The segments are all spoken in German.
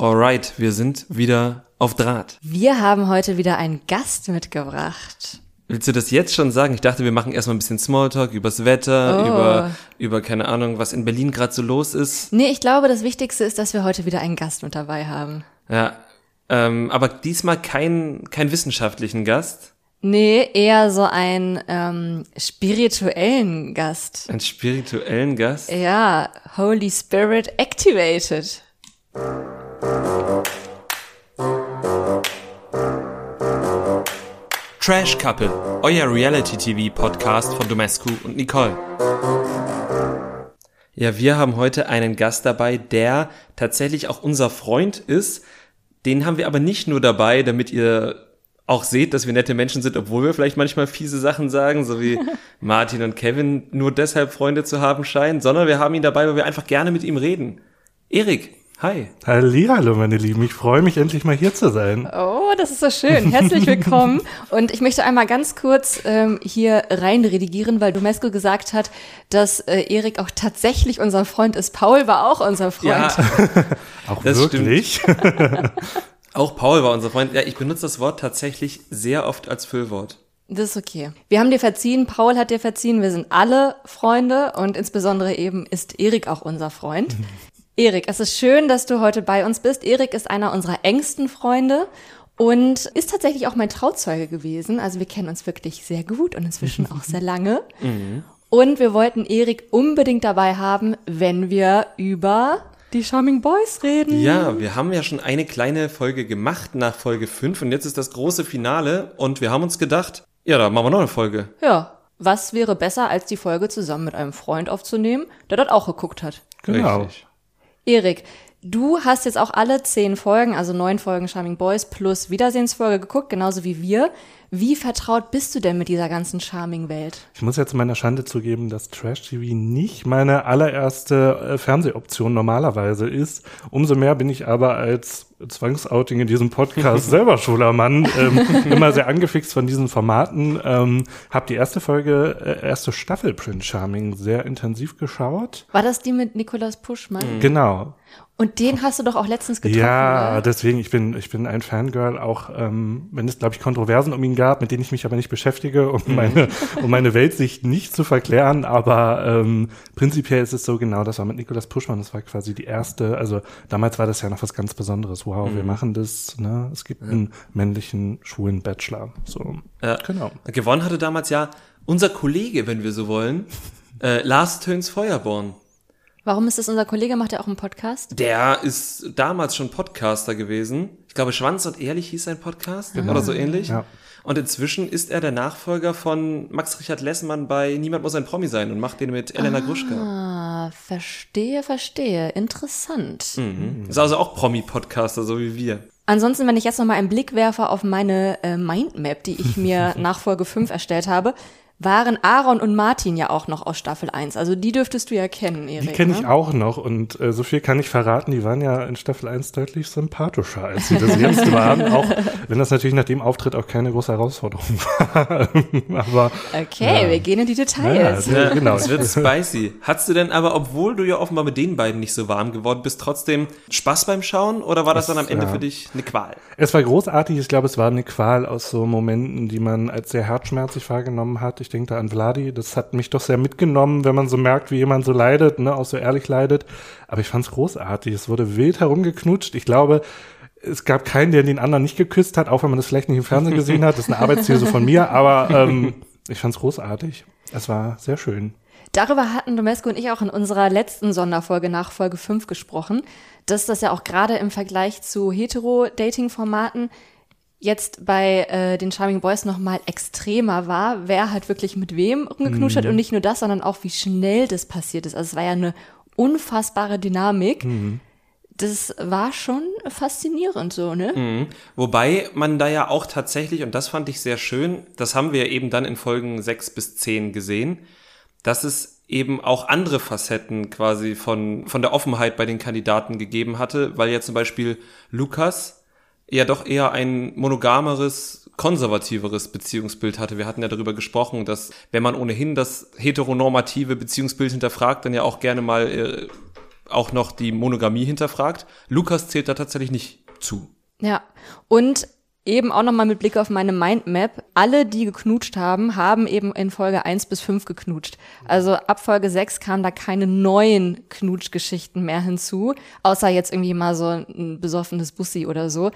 Alright, wir sind wieder auf Draht. Wir haben heute wieder einen Gast mitgebracht. Willst du das jetzt schon sagen? Ich dachte, wir machen erstmal ein bisschen Smalltalk übers Wetter, Oh. über, über keine Ahnung, was in Berlin gerade so los ist. Nee, ich glaube, das Wichtigste ist, dass wir heute wieder einen Gast mit dabei haben. Ja, ähm, aber diesmal kein, kein wissenschaftlichen Gast, Nee, eher so einen ähm, spirituellen Gast. einen spirituellen Gast. Ja, Holy Spirit activated. Trash Couple, euer Reality-TV-Podcast von Domescu und Nicole. Ja, wir haben heute einen Gast dabei, der tatsächlich auch unser Freund ist. Den haben wir aber nicht nur dabei, damit ihr auch seht, dass wir nette Menschen sind, obwohl wir vielleicht manchmal fiese Sachen sagen, so wie Martin und Kevin nur deshalb Freunde zu haben scheinen, sondern wir haben ihn dabei, weil wir einfach gerne mit ihm reden. Erik, hi. Hallihallo, meine Lieben. Ich freue mich, endlich mal hier zu sein. Oh, das ist so schön. Herzlich willkommen. Und ich möchte einmal ganz kurz ähm, hier rein redigieren, weil Domesco gesagt hat, dass äh, Erik auch tatsächlich unser Freund ist. Paul war auch unser Freund. Ja, Auch Das wirklich. auch Paul war unser Freund. Ja, ich benutze das Wort tatsächlich sehr oft als Füllwort. Das ist okay. Wir haben dir verziehen, Paul hat dir verziehen, wir sind alle Freunde und insbesondere eben ist Erik auch unser Freund. Erik, es ist schön, dass du heute bei uns bist. Erik ist einer unserer engsten Freunde und ist tatsächlich auch mein Trauzeuge gewesen. Also wir kennen uns wirklich sehr gut und inzwischen auch sehr lange. Und wir wollten Erik unbedingt dabei haben, wenn wir über die Charming Boys reden. Ja, wir haben ja schon eine kleine Folge gemacht nach Folge 5 und jetzt ist das große Finale und wir haben uns gedacht, ja, da machen wir noch eine Folge. Ja, was wäre besser, als die Folge zusammen mit einem Freund aufzunehmen, der dort auch geguckt hat? Genau. Richtig. Erik, du hast jetzt auch alle zehn Folgen, also neun Folgen Charming Boys plus Wiedersehensfolge geguckt, genauso wie wir. Wie vertraut bist du denn mit dieser ganzen Charming-Welt? Ich muss jetzt meiner Schande zugeben, dass Trash TV nicht meine allererste äh, Fernsehoption normalerweise ist. Umso mehr bin ich aber als Zwangsouting in diesem Podcast selber Schulermann ähm, immer sehr angefixt von diesen Formaten. Ähm, hab die erste Folge, äh, erste Staffel Prince Charming sehr intensiv geschaut. War das die mit Nicolas Puschmann? Genau. Und den hast du doch auch letztens getroffen, Ja, oder? deswegen, ich bin, ich bin ein Fangirl, auch ähm, wenn es, glaube ich, Kontroversen um ihn gab, mit denen ich mich aber nicht beschäftige, um meine, um meine Weltsicht nicht zu verklären. Aber ähm, prinzipiell ist es so genau, das war mit Nikolaus Puschmann, das war quasi die erste, also damals war das ja noch was ganz Besonderes. Wow, wir machen das, ne? Es gibt einen männlichen, schwulen Bachelor. So. Ja. Genau. Gewonnen hatte damals ja unser Kollege, wenn wir so wollen, äh, Lars Töns Feuerborn. Warum ist das unser Kollege? Macht er auch einen Podcast? Der ist damals schon Podcaster gewesen. Ich glaube, Schwanz und Ehrlich hieß sein Podcast oder so ähnlich. Ja. Und inzwischen ist er der Nachfolger von Max Richard Lessmann bei Niemand muss ein Promi sein und macht den mit Elena Gruschka. Ah, verstehe, verstehe. Interessant. Mhm. Ist also auch Promi-Podcaster, so wie wir. Ansonsten, wenn ich jetzt noch mal einen Blick werfe auf meine äh, Mindmap, die ich mir nach Folge 5 erstellt habe, waren Aaron und Martin ja auch noch aus Staffel 1. Also die dürftest du ja kennen, Erik. Die kenne ich ne? auch noch und äh, so viel kann ich verraten, die waren ja in Staffel 1 deutlich sympathischer, als sie das jetzt waren, auch wenn das natürlich nach dem Auftritt auch keine große Herausforderung war. Aber Okay, Ja. wir gehen in die Details. Ja, Ja, genau. Es wird spicy. Hattest du denn aber, obwohl du ja offenbar mit den beiden nicht so warm geworden bist, trotzdem Spaß beim Schauen oder war das, dann am Ende ja. für dich eine Qual? Es war großartig. Ich glaube, es war eine Qual aus so Momenten, die man als sehr herzschmerzlich wahrgenommen hat. Ich denke da an Vladi. Das hat mich doch sehr mitgenommen, wenn man so merkt, wie jemand so leidet, ne, auch so ehrlich leidet. Aber ich fand es großartig. Es wurde wild herumgeknutscht. Ich glaube, es gab keinen, der den anderen nicht geküsst hat, auch wenn man das vielleicht nicht im Fernsehen gesehen hat. Das ist eine Arbeitsthese von mir, aber ähm, ich es großartig. Es war sehr schön. Darüber hatten Domesco und ich auch in unserer letzten Sonderfolge nach Folge 5 gesprochen, dass das ja auch gerade im Vergleich zu Hetero-Dating-Formaten jetzt bei äh, den Charming Boys noch mal extremer war, wer halt wirklich mit wem rumgeknutscht hat und nicht nur das, sondern auch wie schnell das passiert ist. Also es war ja eine unfassbare Dynamik. Das war schon faszinierend so, ne? Mhm. Wobei man da ja auch tatsächlich, und das fand ich sehr schön, das haben wir eben dann in Folgen 6 bis 10 gesehen, dass es eben auch andere Facetten quasi von, von der Offenheit bei den Kandidaten gegeben hatte, weil ja zum Beispiel Lukas ja doch eher ein monogameres, konservativeres Beziehungsbild hatte. Wir hatten ja darüber gesprochen, dass wenn man ohnehin das heteronormative Beziehungsbild hinterfragt, dann ja auch gerne mal äh, auch noch die Monogamie hinterfragt. Lukas zählt da tatsächlich nicht zu. Ja, und eben auch nochmal mit Blick auf meine Mindmap, alle, die geknutscht haben, haben eben in Folge 1 bis 5 geknutscht. Also ab Folge 6 kamen da keine neuen Knutschgeschichten mehr hinzu, außer jetzt irgendwie mal so ein besoffenes Bussi oder so.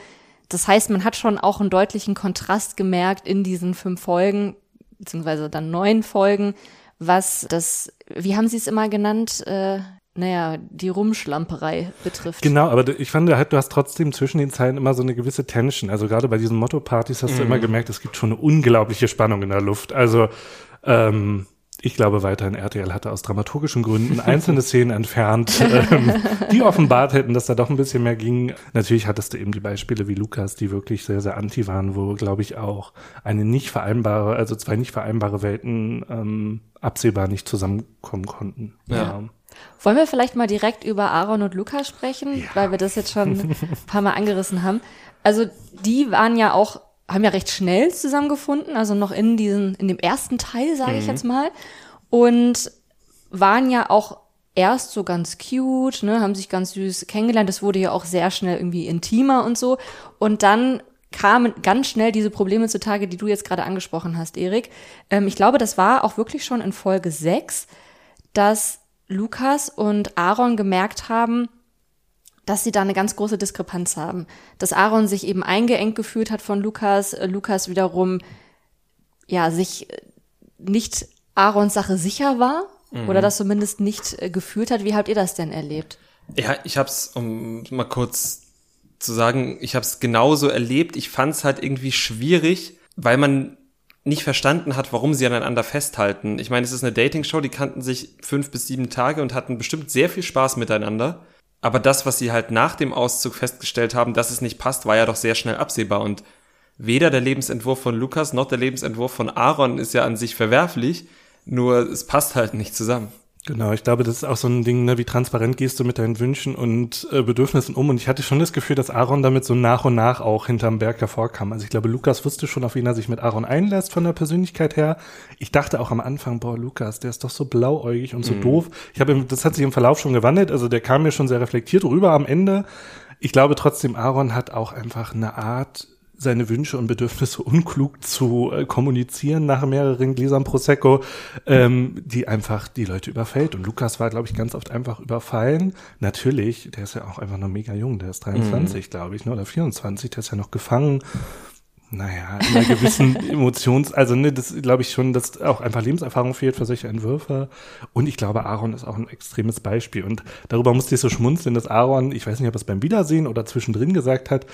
Das heißt, man hat schon auch einen deutlichen Kontrast gemerkt in diesen fünf Folgen, beziehungsweise dann neun Folgen, was das, wie haben Sie es immer genannt, äh, naja, die Rumschlamperei betrifft. Genau, aber ich fand halt, du hast trotzdem zwischen den Zeilen immer so eine gewisse Tension. Also gerade bei diesen Motto-Partys hast mhm. du immer gemerkt, es gibt schon eine unglaubliche Spannung in der Luft. Also ähm, ich glaube weiterhin, RTL hatte aus dramaturgischen Gründen einzelne Szenen entfernt, ähm, die offenbart hätten, dass da doch ein bisschen mehr ging. Natürlich hattest du eben die Beispiele wie Lukas, die wirklich sehr, sehr anti waren, wo, glaube ich, auch eine nicht vereinbare, also zwei nicht vereinbare Welten ähm, absehbar nicht zusammenkommen konnten. Ja. ja. Wollen wir vielleicht mal direkt über Aaron und Lukas sprechen, ja. weil wir das jetzt schon ein paar Mal angerissen haben. Also die waren ja auch haben ja recht schnell zusammengefunden, also noch in diesen, in dem ersten Teil, sage mhm. ich jetzt mal. Und waren ja auch erst so ganz cute, ne, haben sich ganz süß kennengelernt. Das wurde ja auch sehr schnell irgendwie intimer und so. Und dann kamen ganz schnell diese Probleme zutage, die du jetzt gerade angesprochen hast, Erik. Ähm, ich glaube, das war auch wirklich schon in Folge 6, dass Lukas und Aaron gemerkt haben, dass sie da eine ganz große Diskrepanz haben. Dass Aaron sich eben eingeengt gefühlt hat von Lukas, äh, Lukas wiederum ja sich äh, nicht Aarons Sache sicher war mhm. oder das zumindest nicht äh, gefühlt hat. Wie habt ihr das denn erlebt? Ja, ich hab's, um mal kurz zu sagen, ich hab's genauso erlebt. Ich fand's halt irgendwie schwierig, weil man nicht verstanden hat, warum sie aneinander festhalten. Ich meine, es ist eine Dating-Show, die kannten sich fünf bis sieben Tage und hatten bestimmt sehr viel Spaß miteinander. Aber das, was sie halt nach dem Auszug festgestellt haben, dass es nicht passt, war ja doch sehr schnell absehbar. Und weder der Lebensentwurf von Lukas noch der Lebensentwurf von Aaron ist ja an sich verwerflich, nur es passt halt nicht zusammen. Genau, ich glaube, das ist auch so ein Ding, ne, wie transparent gehst du mit deinen Wünschen und äh, Bedürfnissen um. Und ich hatte schon das Gefühl, dass Aaron damit so nach und nach auch hinterm Berg hervorkam. Also ich glaube, Lukas wusste schon, auf wen er sich mit Aaron einlässt von der Persönlichkeit her. Ich dachte auch am Anfang, boah, Lukas, der ist doch so blauäugig und so mhm. doof. Ich habe, das hat sich im Verlauf schon gewandelt. Also der kam mir schon sehr reflektiert rüber am Ende. Ich glaube trotzdem, Aaron hat auch einfach eine Art, seine Wünsche und Bedürfnisse unklug zu äh, kommunizieren nach mehreren Gläsern Prosecco, ähm, die einfach die Leute überfällt. Und Lukas war, glaube ich, ganz oft einfach überfallen. Natürlich, der ist ja auch einfach noch mega jung, der ist 23, mhm. glaube ich, ne, oder 24, der ist ja noch gefangen naja, in einer gewissen Emotions, also ne, das glaube ich schon, dass auch einfach Lebenserfahrung fehlt für solche Entwürfe. Und ich glaube, Aaron ist auch ein extremes Beispiel. Und darüber musste ich so schmunzeln, dass Aaron, ich weiß nicht, ob er es beim Wiedersehen oder zwischendrin gesagt hat,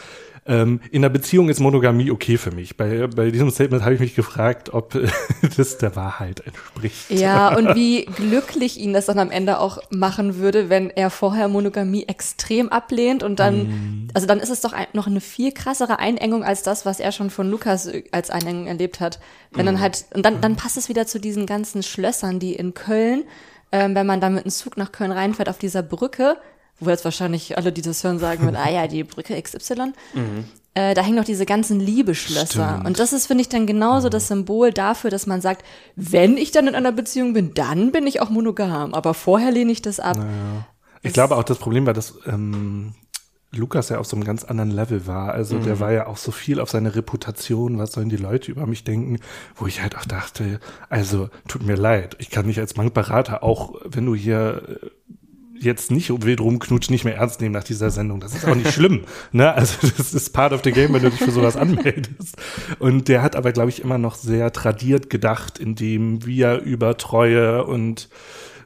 ähm, in der Beziehung ist Monogamie okay für mich. Bei, bei diesem Statement habe ich mich gefragt, ob das der Wahrheit entspricht. Ja, und wie glücklich ihn das dann am Ende auch machen würde, wenn er vorher Monogamie extrem ablehnt und dann, mm. also dann ist es doch ein, noch eine viel krassere Einengung als das, was er schon von Lukas als Einengung erlebt hat. Wenn mm. dann halt, und dann, dann passt es wieder zu diesen ganzen Schlössern, die in Köln, ähm, wenn man dann mit einem Zug nach Köln reinfährt auf dieser Brücke, wo jetzt wahrscheinlich alle, die das hören, sagen würden, ah ja, die Brücke XY. Mhm. Äh, da hängen noch diese ganzen Liebeschlösser. Stimmt. Und das ist, finde ich, dann genauso mhm. das Symbol dafür, dass man sagt, wenn ich dann in einer Beziehung bin, dann bin ich auch monogam. Aber vorher lehne ich das ab. Naja. Ich glaube auch, das Problem war, dass ähm, Lukas ja auf so einem ganz anderen Level war. Also mhm. der war ja auch so viel auf seine Reputation, was sollen die Leute über mich denken, wo ich halt auch dachte, also tut mir leid, ich kann mich als Bankberater auch, wenn du hier äh, jetzt nicht wild rumknutschen, nicht mehr ernst nehmen nach dieser Sendung. Das ist auch nicht schlimm. Ne? Also das ist part of the game, wenn du dich für sowas anmeldest. Und der hat aber, glaube ich, immer noch sehr tradiert gedacht, indem wir über Treue und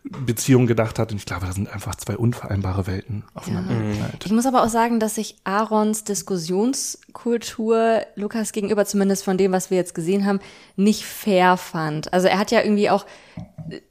Beziehung gedacht hat. Und ich glaube, da sind einfach zwei unvereinbare Welten aufeinander ja. geknallt. Ich muss aber auch sagen, dass ich Aarons Diskussionskultur Lukas gegenüber, zumindest von dem, was wir jetzt gesehen haben, nicht fair fand. Also er hat ja irgendwie auch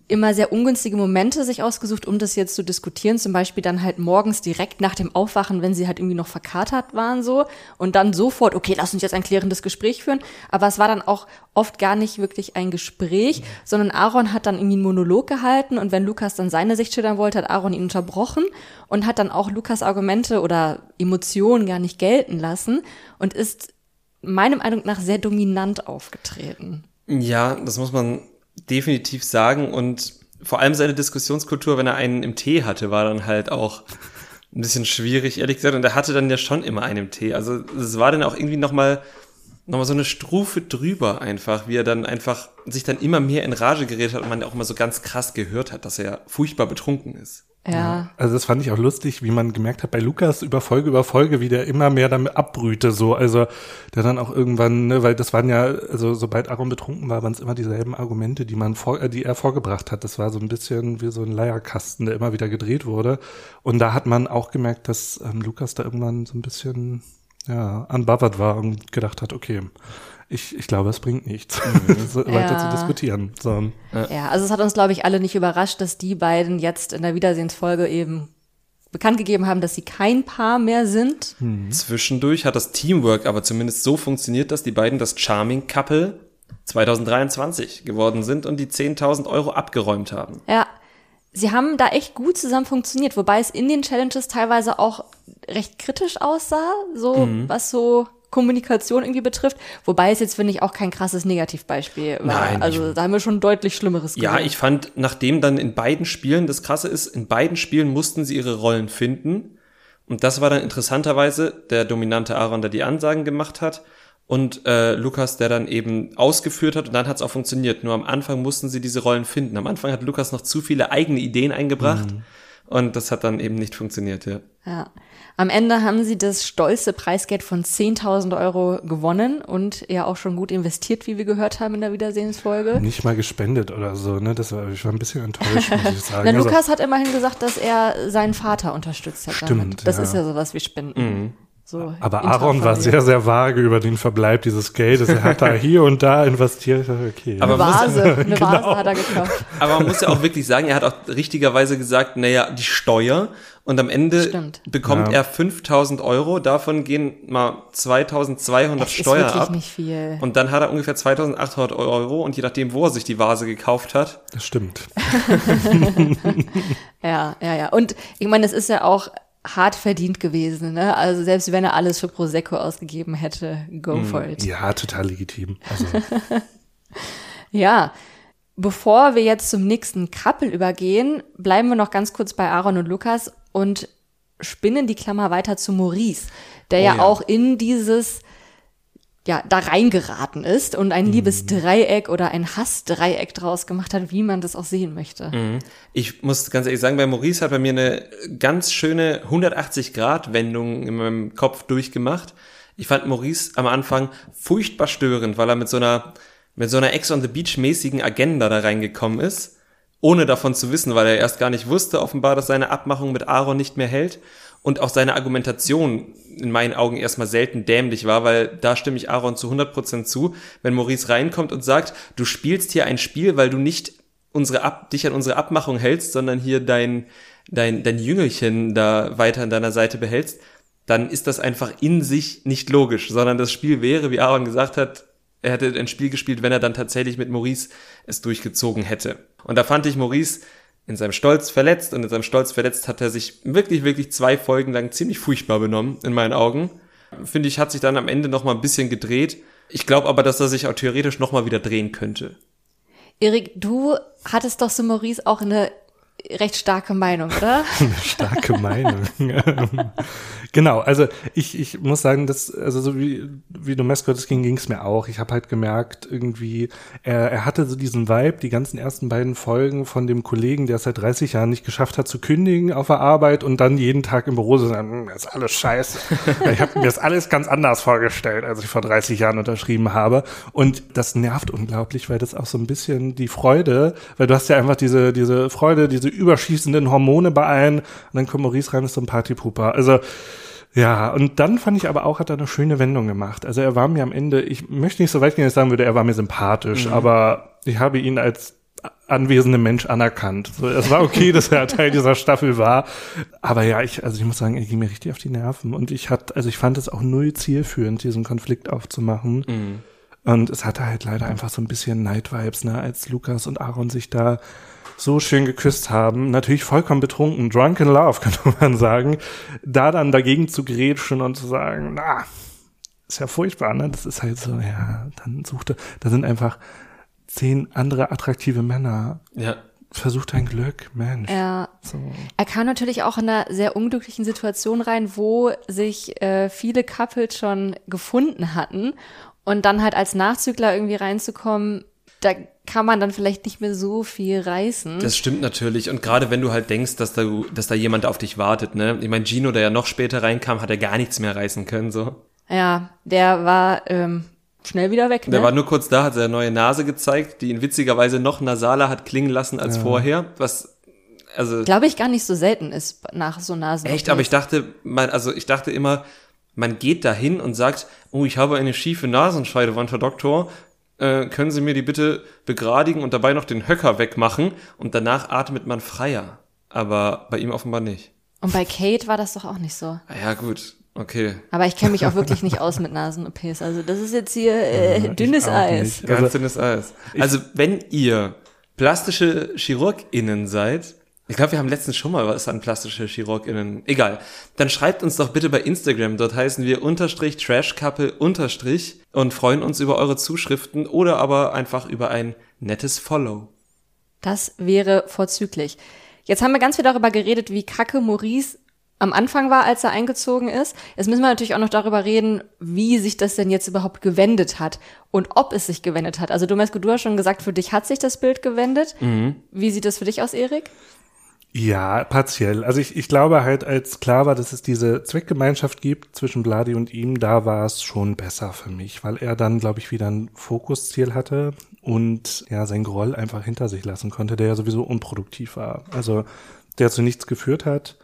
immer sehr ungünstige Momente sich ausgesucht, um das jetzt zu diskutieren. Zum Beispiel dann halt morgens direkt nach dem Aufwachen, wenn sie halt irgendwie noch verkatert waren so und dann sofort, okay, lass uns jetzt ein klärendes Gespräch führen. Aber es war dann auch oft gar nicht wirklich ein Gespräch, sondern Aaron hat dann irgendwie einen Monolog gehalten und wenn Lukas dann seine Sicht schildern wollte, hat Aaron ihn unterbrochen und hat dann auch Lukas Argumente oder Emotionen gar nicht gelten lassen und ist meinem Meinung nach sehr dominant aufgetreten. Ja, das muss man definitiv sagen und vor allem seine Diskussionskultur, wenn er einen im Tee hatte, war dann halt auch ein bisschen schwierig, ehrlich gesagt. Und er hatte dann ja schon immer einen im Tee. Also es war dann auch irgendwie nochmal noch mal so eine Stufe drüber einfach, wie er dann einfach sich dann immer mehr in Rage geredet hat und man auch mal so ganz krass gehört hat, dass er furchtbar betrunken ist. Ja. Also das fand ich auch lustig, wie man gemerkt hat bei Lukas über Folge über Folge, wie der immer mehr damit abbrühte, so. Also der dann auch irgendwann, ne, weil das waren ja, also sobald Aaron betrunken war, waren es immer dieselben Argumente, die man vor, äh, die er vorgebracht hat. Das war so ein bisschen wie so ein Leierkasten, der immer wieder gedreht wurde. Und da hat man auch gemerkt, dass ähm, Lukas da irgendwann so ein bisschen ja, unbothered war und gedacht hat, okay, ich, ich glaube, es bringt nichts, so weiter zu Ja. diskutieren. So. Ja, also es hat uns, glaube ich, alle nicht überrascht, dass die beiden jetzt in der Wiedersehensfolge eben bekannt gegeben haben, dass sie kein Paar mehr sind. Zwischendurch hat das Teamwork aber zumindest so funktioniert, dass die beiden das Charming Couple 2023 geworden sind und die 10.000 Euro abgeräumt haben. Ja, sie haben da echt gut zusammen funktioniert, wobei es in den Challenges teilweise auch recht kritisch aussah, so was so Kommunikation irgendwie betrifft. Wobei es jetzt, finde ich, auch kein krasses Negativbeispiel war. Nein, also da haben wir schon deutlich Schlimmeres Ja, gesehen. ich fand, nachdem dann in beiden Spielen, das Krasse ist, in beiden Spielen mussten sie ihre Rollen finden. Und das war dann interessanterweise der dominante Aaron, der die Ansagen gemacht hat. Und äh, Lukas, der dann eben ausgeführt hat und dann hat es auch funktioniert. Nur am Anfang mussten sie diese Rollen finden. Am Anfang hat Lukas noch zu viele eigene Ideen eingebracht und das hat dann eben nicht funktioniert, ja. Ja. Am Ende haben sie das stolze Preisgeld von 10.000 Euro gewonnen und ja auch schon gut investiert, wie wir gehört haben in der Wiedersehensfolge. Nicht mal gespendet oder so, ne? Das war, ich war ein bisschen enttäuscht, muss ich sagen. Na, Also- Lukas hat immerhin gesagt, dass er seinen Vater unterstützt hat. Stimmt, damit. Das ja. ist ja sowas wie Spenden. So Aber Aaron war sehr, sehr vage über den Verbleib dieses Geldes. Er hat da hier und da investiert. Okay. Aber Eine man muss- Vase, eine Genau. Vase hat er gekauft. Aber man muss ja auch wirklich sagen, er hat auch richtigerweise gesagt, naja, die Steuer. Und am Ende Stimmt. bekommt Ja. er 5000 Euro. Davon gehen mal 2200 Das ist Steuer wirklich ab. nicht viel. Und dann hat er ungefähr 2800 Euro. Und je nachdem, wo er sich die Vase gekauft hat, das stimmt. Ja, ja, ja. Und ich meine, es ist ja auch hart verdient gewesen, ne? Also selbst wenn er alles für Prosecco ausgegeben hätte, go Mhm. for it. Ja, total legitim. Also, Ja. Bevor wir jetzt zum nächsten Couple übergehen, bleiben wir noch ganz kurz bei Aaron und Lukas und spinnen die Klammer weiter zu Maurice, der Oh ja, ja. auch in dieses ja, da reingeraten ist und Mhm. ein Liebesdreieck oder ein Hassdreieck draus gemacht hat, wie man das auch sehen möchte. Mhm. Ich muss ganz ehrlich sagen, bei Maurice hat bei mir eine ganz schöne 180-Grad-Wendung in meinem Kopf durchgemacht. Ich fand Maurice am Anfang furchtbar störend, weil er mit so einer, mit so einer Ex on the Beach mäßigen Agenda da reingekommen ist, ohne davon zu wissen, weil er erst gar nicht wusste, offenbar, dass seine Abmachung mit Aaron nicht mehr hält und auch seine Argumentation in meinen Augen erstmal selten dämlich war, weil da stimme ich Aaron zu 100% zu, wenn Maurice reinkommt und sagt, du spielst hier ein Spiel, weil du nicht unsere Ab dich an unsere Abmachung hältst, sondern hier dein, dein, dein Jüngelchen da weiter an deiner Seite behältst, dann ist das einfach in sich nicht logisch, sondern das Spiel wäre, wie Aaron gesagt hat, er hätte ein Spiel gespielt, wenn er dann tatsächlich mit Maurice es durchgezogen hätte. Und da fand ich Maurice in seinem Stolz verletzt und in seinem Stolz verletzt hat er sich wirklich, wirklich zwei Folgen lang ziemlich furchtbar benommen, in meinen Augen. Finde ich, hat sich dann am Ende noch mal ein bisschen gedreht. Ich glaube aber, dass er sich auch theoretisch noch mal wieder drehen könnte. Erik, du hattest doch zu Maurice auch eine recht starke Meinung, oder? starke Meinung. genau, also ich, ich muss sagen, dass, also so wie, wie du Mascot ging, ging es mir auch. Ich habe halt gemerkt, irgendwie, er, er hatte so diesen Vibe, die ganzen ersten beiden Folgen von dem Kollegen, der es seit 30 Jahren nicht geschafft hat zu kündigen auf der Arbeit und dann jeden Tag im Büro zu sagen, "Hm, das ist alles scheiße. ich habe mir das alles ganz anders vorgestellt, als ich vor 30 Jahren unterschrieben habe. Und das nervt unglaublich, weil das auch so ein bisschen die Freude, weil du hast ja einfach diese, diese Freude, diese überschießenden Hormone bei allen und dann kommt Maurice rein, ist so ein Partypuper. Also, ja, und dann fand ich aber auch, hat er eine schöne Wendung gemacht. Also er war mir am Ende, ich möchte nicht so weit gehen, dass ich sagen würde, er war mir sympathisch, aber ich habe ihn als anwesende Mensch anerkannt. So, es war okay, dass er Teil dieser Staffel war. Aber ja, ich, also ich muss sagen, er ging mir richtig auf die Nerven. Und ich hat, also ich fand es auch null zielführend, diesen Konflikt aufzumachen. Und es hatte halt leider einfach so ein bisschen Night-Vibes, ne, als Lukas und Aaron sich da so schön geküsst haben, natürlich vollkommen betrunken, drunk in love, könnte man sagen, da dann dagegen zu grätschen und zu sagen, na, ist ja furchtbar, ne? Das ist halt so, ja, dann suchte, da sind einfach zehn andere attraktive Männer Ja. versuch dein Glück, Mensch. Ja. So. Er kam natürlich auch in einer sehr unglücklichen Situation rein, wo sich äh, viele Couples schon gefunden hatten und dann halt als Nachzügler irgendwie reinzukommen, da kann man dann vielleicht nicht mehr so viel reißen. Das stimmt natürlich. Und gerade wenn du halt denkst, dass da, dass da jemand auf dich wartet, ne? Ich meine, Gino, der ja noch später reinkam, hat er gar nichts mehr reißen können, so. Ja, der war ähm, schnell wieder weg. Ne? Der war nur kurz da, hat seine neue Nase gezeigt, die ihn witzigerweise noch nasaler hat klingen lassen als ja. vorher, was also glaube ich gar nicht so selten ist nach so Nasen. Echt, aber ich dachte, man, also ich dachte immer, man geht dahin und sagt, oh, ich habe eine schiefe Nasenscheidewand, Herr Doktor, äh, können Sie mir die bitte begradigen und dabei noch den Höcker wegmachen und danach atmet man freier. Aber bei ihm offenbar nicht. Und bei Kate war das doch auch nicht so. Ja, gut. Okay. Aber ich kenne mich auch wirklich nicht aus mit Nasen-OPs. Also das ist jetzt hier äh, ja, dünnes Eis. Ganz also, dünnes Eis. Also wenn ihr plastische ChirurgInnen seid, ich glaube, wir haben letztens schon mal was an plastische ChirurgInnen. Egal. Dann schreibt uns doch bitte bei Instagram. Dort heißen wir unterstrich Trashcouple unterstrich und freuen uns über eure Zuschriften oder aber einfach über ein nettes Follow. Das wäre vorzüglich. Jetzt haben wir ganz viel darüber geredet, wie kacke Maurice am Anfang war, als er eingezogen ist. Jetzt müssen wir natürlich auch noch darüber reden, wie sich das denn jetzt überhaupt gewendet hat und ob es sich gewendet hat. Also Domescu, du hast schon gesagt, für dich hat sich das Bild gewendet. Mhm. Wie sieht das für dich aus, Erik? Ja, partiell. Also ich, ich glaube halt, als klar war, dass es diese Zweckgemeinschaft gibt zwischen Vladi und ihm, da war es schon besser für mich, weil er dann, glaube ich, wieder ein Fokusziel hatte und ja, sein Groll einfach hinter sich lassen konnte, der ja sowieso unproduktiv war. Also der zu nichts geführt hat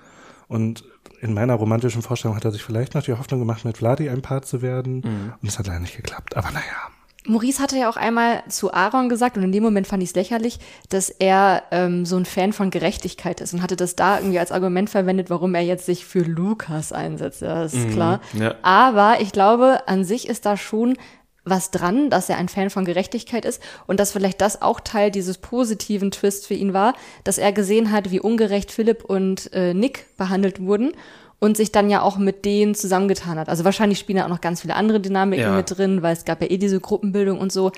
und in meiner romantischen Vorstellung hat er sich vielleicht noch die Hoffnung gemacht, mit Vladi ein Paar zu werden. Mhm. Und es hat leider nicht geklappt. Aber naja. Maurice hatte ja auch einmal zu Aaron gesagt, und in dem Moment fand ich es lächerlich, dass er ähm, so ein Fan von Gerechtigkeit ist und hatte das da irgendwie als Argument verwendet, warum er jetzt sich für Lukas einsetzt. Ja, das ist mhm, klar. Ja. Aber ich glaube, an sich ist da schon was dran, dass er ein Fan von Gerechtigkeit ist und dass vielleicht das auch Teil dieses positiven Twists für ihn war, dass er gesehen hat, wie ungerecht Philipp und äh, Nick behandelt wurden und sich dann ja auch mit denen zusammengetan hat. Also wahrscheinlich spielen da auch noch ganz viele andere Dynamiken ja. mit drin, weil es gab ja eh diese Gruppenbildung und so.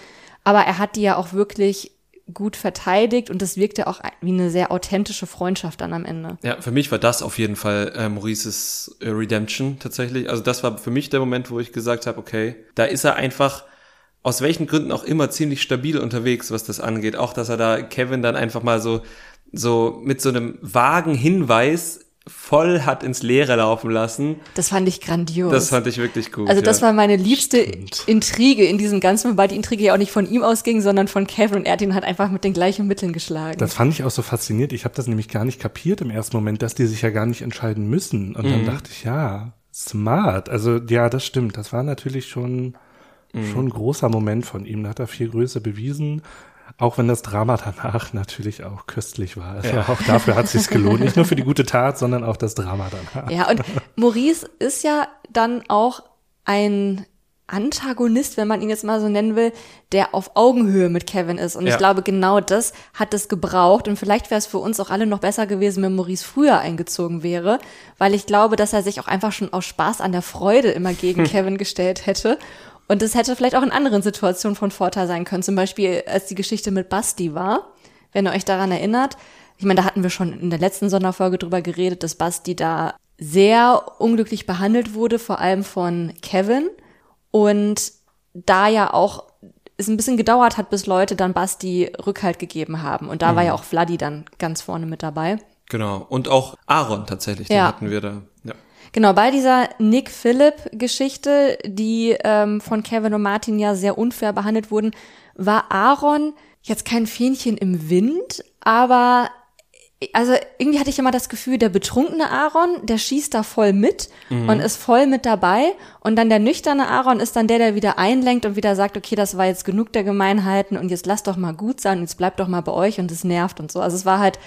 Aber er hat die ja auch wirklich gut verteidigt und das wirkte auch wie eine sehr authentische Freundschaft dann am Ende. Ja, für mich war das auf jeden Fall äh, Maurices äh, Redemption tatsächlich. Also das war für mich der Moment, wo ich gesagt habe, okay, da ist er einfach aus welchen Gründen auch immer ziemlich stabil unterwegs, was das angeht. Auch, dass er da Kevin dann einfach mal so so mit so einem vagen Hinweis voll hat ins Leere laufen lassen. Das fand ich grandios. Das fand ich wirklich gut. Also das ja. war meine liebste Stimmt. Intrige in diesem Ganzen, wobei die Intrige ja auch nicht von ihm ausging, sondern von Kevin und er hat ihn halt einfach mit den gleichen Mitteln geschlagen. Das fand ich auch so faszinierend. Ich habe das nämlich gar nicht kapiert im ersten Moment, dass die sich ja gar nicht entscheiden müssen. Und mhm. dann dachte ich, ja, smart. Also ja, das stimmt. Das war natürlich schon, mhm. schon ein großer Moment von ihm. Da hat er viel Größe bewiesen. Auch wenn das Drama danach natürlich auch köstlich war. Also ja. auch dafür hat es sich gelohnt. Nicht nur für die gute Tat, sondern auch das Drama danach. Ja, und Maurice ist ja dann auch ein Antagonist, wenn man ihn jetzt mal so nennen will, der auf Augenhöhe mit Kevin ist. Und ja. ich glaube, genau das hat es gebraucht. Und vielleicht wäre es für uns auch alle noch besser gewesen, wenn Maurice früher eingezogen wäre, weil ich glaube, dass er sich auch einfach schon aus Spaß an der Freude immer gegen. Kevin gestellt hätte. Und das hätte vielleicht auch in anderen Situationen von Vorteil sein können. Zum Beispiel, als die Geschichte mit Basti war, wenn ihr euch daran erinnert. Ich meine, da hatten wir schon in der letzten Sonderfolge drüber geredet, dass Basti da sehr unglücklich behandelt wurde, vor allem von Kevin. Und da ja auch es ein bisschen gedauert hat, bis Leute dann Basti Rückhalt gegeben haben. Und da mhm. war ja auch Vladi dann ganz vorne mit dabei. Genau. Und auch Aaron tatsächlich, den ja. hatten wir da. Ja. Genau, bei dieser Nick Phillip-Geschichte, die ähm, von Kevin und Martin ja sehr unfair behandelt wurden, war Aaron jetzt kein Fähnchen im Wind, aber also irgendwie hatte ich immer das Gefühl, der betrunkene Aaron, der schießt da voll mit mhm. und ist voll mit dabei. Und dann der nüchterne Aaron ist dann der, der wieder einlenkt und wieder sagt, okay, das war jetzt genug der Gemeinheiten und jetzt lasst doch mal gut sein, jetzt bleibt doch mal bei euch und es nervt und so. Also es war halt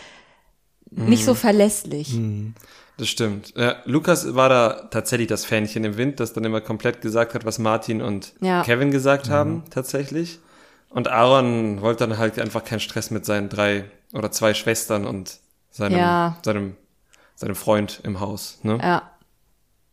mhm. nicht so verlässlich. Mhm. Das stimmt. Ja, Lukas war da tatsächlich das Fähnchen im Wind, das dann immer komplett gesagt hat, was Martin und ja. Kevin gesagt mhm. haben, tatsächlich. Und Aaron wollte dann halt einfach keinen Stress mit seinen drei oder zwei Schwestern und seinem, ja. seinem, seinem Freund im Haus. Ne? Ja.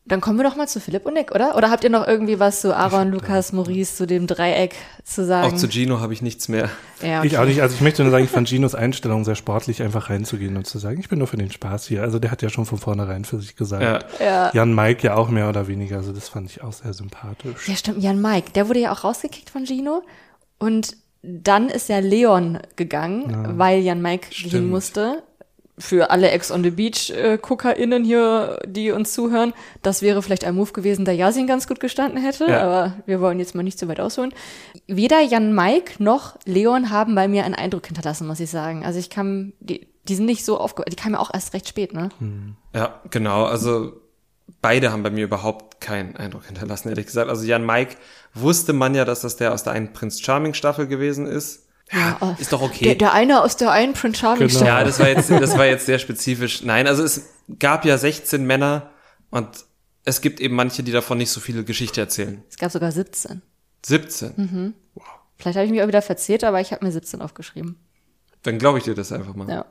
Dann kommen wir doch mal zu Philipp und Nick, oder? Oder habt ihr noch irgendwie was zu Aaron, Lukas, Maurice, zu dem Dreieck zu sagen? Auch zu Gino habe ich nichts mehr. ja, okay. Ich auch nicht. Also ich möchte nur sagen, ich fand Ginos Einstellung sehr sportlich, einfach reinzugehen und zu sagen, ich bin nur für den Spaß hier. Also der hat ja schon von vornherein für sich gesagt. Ja. Ja. Jan Mike ja auch mehr oder weniger. Also das fand ich auch sehr sympathisch. Ja, stimmt. Jan Mike, der wurde ja auch rausgekickt von Gino. Und dann ist ja Leon gegangen, weil Jan Mike gehen Stimmt. musste. Für alle Ex on the Beach äh, GuckerInnen hier, die uns zuhören, das wäre vielleicht ein Move gewesen, der Yasin ganz gut gestanden hätte, Ja. aber wir wollen jetzt mal nicht zu weit ausholen. Weder Jan Mike noch Leon haben bei mir einen Eindruck hinterlassen, muss ich sagen. Also ich kam, die, die sind nicht so aufge, die kamen ja auch erst recht spät, ne? Ja, genau. Also beide haben bei mir überhaupt keinen Eindruck hinterlassen, ehrlich gesagt. Also Jan Mike wusste man ja, dass das der aus der einen Prince Charming Staffel gewesen ist. Ja, oh, ist doch okay. Der, der eine aus der einen Prince Charming Genau. Ja, das war jetzt, das war jetzt sehr spezifisch. Nein, also es gab ja 16 Männer und es gibt eben manche, die davon nicht so viele Geschichte erzählen. Es gab sogar 17. 17. Vielleicht habe ich mich auch wieder verzählt, aber ich habe mir 17 aufgeschrieben. Dann glaube ich dir das einfach mal. Ja.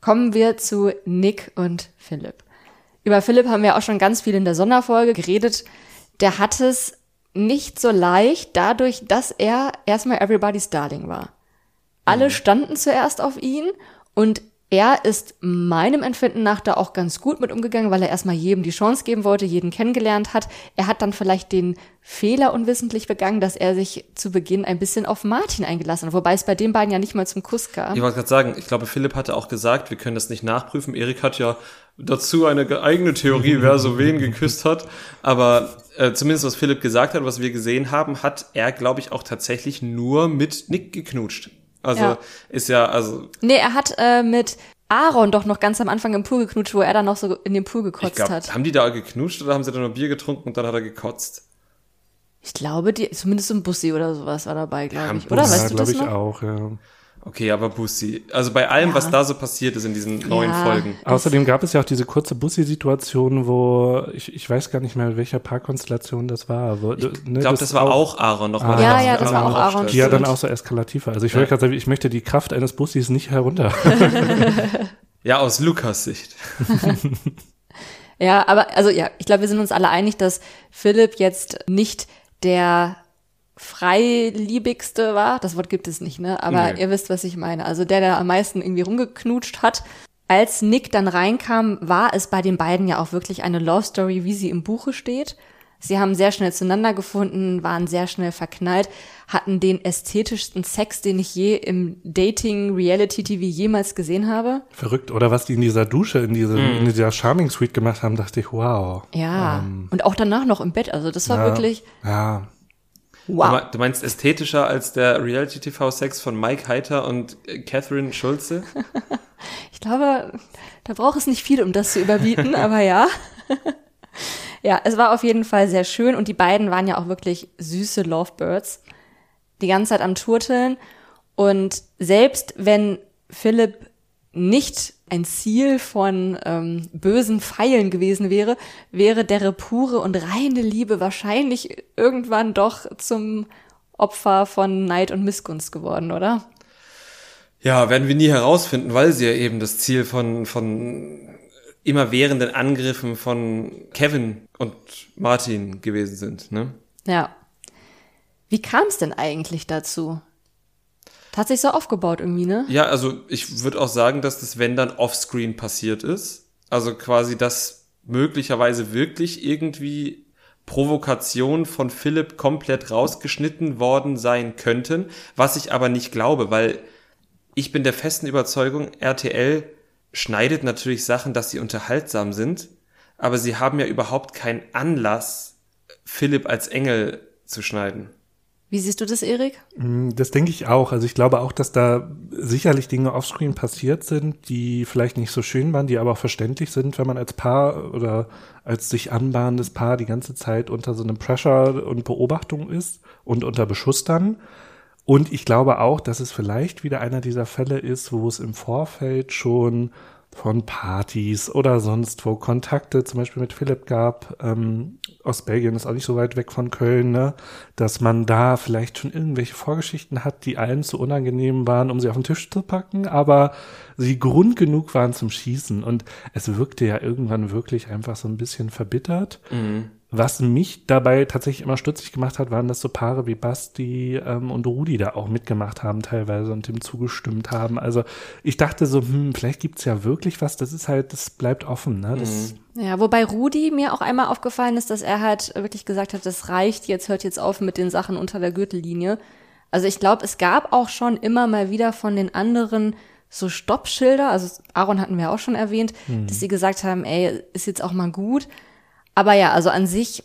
Kommen wir zu Nick und Philipp. Über Philipp haben wir auch schon ganz viel in der Sonderfolge geredet. Der hat es nicht so leicht, dadurch, dass er erstmal Everybody's Darling war. Alle standen zuerst auf ihn und er ist meinem Empfinden nach da auch ganz gut mit umgegangen, weil er erstmal jedem die Chance geben wollte, jeden kennengelernt hat. Er hat dann vielleicht den Fehler unwissentlich begangen, dass er sich zu Beginn ein bisschen auf Martin eingelassen hat, wobei es bei den beiden ja nicht mal zum Kuss kam. Ich wollte gerade sagen, ich glaube, Philipp hatte auch gesagt, wir können das nicht nachprüfen. Erik hat ja dazu eine ge- eigene Theorie, wer so wen geküsst hat. Aber äh, zumindest was Philipp gesagt hat, was wir gesehen haben, hat er, glaube ich, auch tatsächlich nur mit Nick geknutscht. Also Ja. ist ja, also Nee, er hat äh, mit Aaron doch noch ganz am Anfang im Pool geknutscht, wo er dann noch so in den Pool ich gekotzt glaube, hat. haben die da geknutscht oder haben sie da nur Bier getrunken und dann hat er gekotzt? Ich glaube, die, zumindest so ein Bussi oder sowas war dabei, glaube Ja, ich. Oder? Bussi, Weißt ja, du das glaube ich noch? auch, ja. Okay, aber Bussi. Also bei allem, Ja. was da so passiert ist in diesen neuen Ja. Folgen. Außerdem gab es ja auch diese kurze Bussi-Situation, wo ich, ich weiß gar nicht mehr, welcher Paarkonstellation das war. Wo, Ich glaube, das war auch Aaron nochmal. Ah. Ja, ja, da das war auch. Aaron, die ja dann auch so eskalativ war. Also ich Ja. wollte gerade sagen, ich möchte die Kraft eines Bussis nicht herunter. Ja, aus Lukas Sicht. Ja, aber also ja, ich glaube, wir sind uns alle einig, dass Philipp jetzt nicht der freiliebigste war. Das Wort gibt es nicht, ne? Aber Nee. ihr wisst, was ich meine. Also der, der am meisten irgendwie rumgeknutscht hat. Als Nick dann reinkam, war es bei den beiden ja auch wirklich eine Love Story, wie sie im Buche steht. Sie haben sehr schnell zueinander gefunden, waren sehr schnell verknallt, hatten den ästhetischsten Sex, den ich je im Dating-Reality-TV jemals gesehen habe. Verrückt. Oder was die in dieser Dusche, in, diese, in dieser Charming Suite gemacht haben, dachte ich, wow. Ja. Und auch danach noch im Bett. Also das war Ja. wirklich Ja. Wow. Du me- Du meinst ästhetischer als der Reality-TV-Sex von Mike Heiter und äh, Catherine Schulze? Ich glaube, da braucht es nicht viel, um das zu überbieten, aber ja. ja, es war auf jeden Fall sehr schön und die beiden waren ja auch wirklich süße Lovebirds. Die ganze Zeit am Turteln. Und selbst wenn Philipp nicht ein Ziel von ähm, bösen Pfeilen gewesen wäre, wäre deren pure und reine Liebe wahrscheinlich irgendwann doch zum Opfer von Neid und Missgunst geworden, oder? Ja, werden wir nie herausfinden, weil sie ja eben das Ziel von, von immerwährenden Angriffen von Kevin und Martin gewesen sind, ne? Ja. Wie kam es denn eigentlich dazu? Hat sich so aufgebaut irgendwie, ne? Ja, also ich würde auch sagen, dass das wenn dann offscreen passiert ist. Also quasi, dass möglicherweise wirklich irgendwie Provokationen von Philipp komplett rausgeschnitten worden sein könnten, was ich aber nicht glaube, weil ich bin der festen Überzeugung, RTL schneidet natürlich Sachen, dass sie unterhaltsam sind, aber sie haben ja überhaupt keinen Anlass, Philipp als Engel zu schneiden. Wie siehst du das, Erik? Das denke ich auch. Also ich glaube auch, dass da sicherlich Dinge offscreen passiert sind, die vielleicht nicht so schön waren, die aber auch verständlich sind, wenn man als Paar oder als sich anbahnendes Paar die ganze Zeit unter so einem Pressure und Beobachtung ist und unter Beschuss dann. Und ich glaube auch, dass es vielleicht wieder einer dieser Fälle ist, wo es im Vorfeld schon von Partys oder sonst wo Kontakte zum Beispiel mit Philipp gab. Ähm, Ostbelgien ist auch nicht so weit weg von Köln, ne? dass man da vielleicht schon irgendwelche Vorgeschichten hat, die allen zu unangenehm waren, um sie auf den Tisch zu packen, aber sie Grund genug waren zum Schießen. Und es wirkte ja irgendwann wirklich einfach so ein bisschen verbittert. Mhm. Was mich dabei tatsächlich immer stutzig gemacht hat, waren das so Paare wie Basti ähm, und Rudi da auch mitgemacht haben teilweise und dem zugestimmt haben. Also ich dachte so, hm, vielleicht gibt's ja wirklich was. Das ist halt, das bleibt offen. Ne? Das mhm. Ja, wobei Rudi mir auch einmal aufgefallen ist, dass er halt wirklich gesagt hat, das reicht, jetzt hört jetzt auf mit den Sachen unter der Gürtellinie. Also ich glaube, es gab auch schon immer mal wieder von den anderen so Stoppschilder, also Aaron hatten wir auch schon erwähnt, mhm. dass sie gesagt haben, ey, ist jetzt auch mal gut. Aber ja, also an sich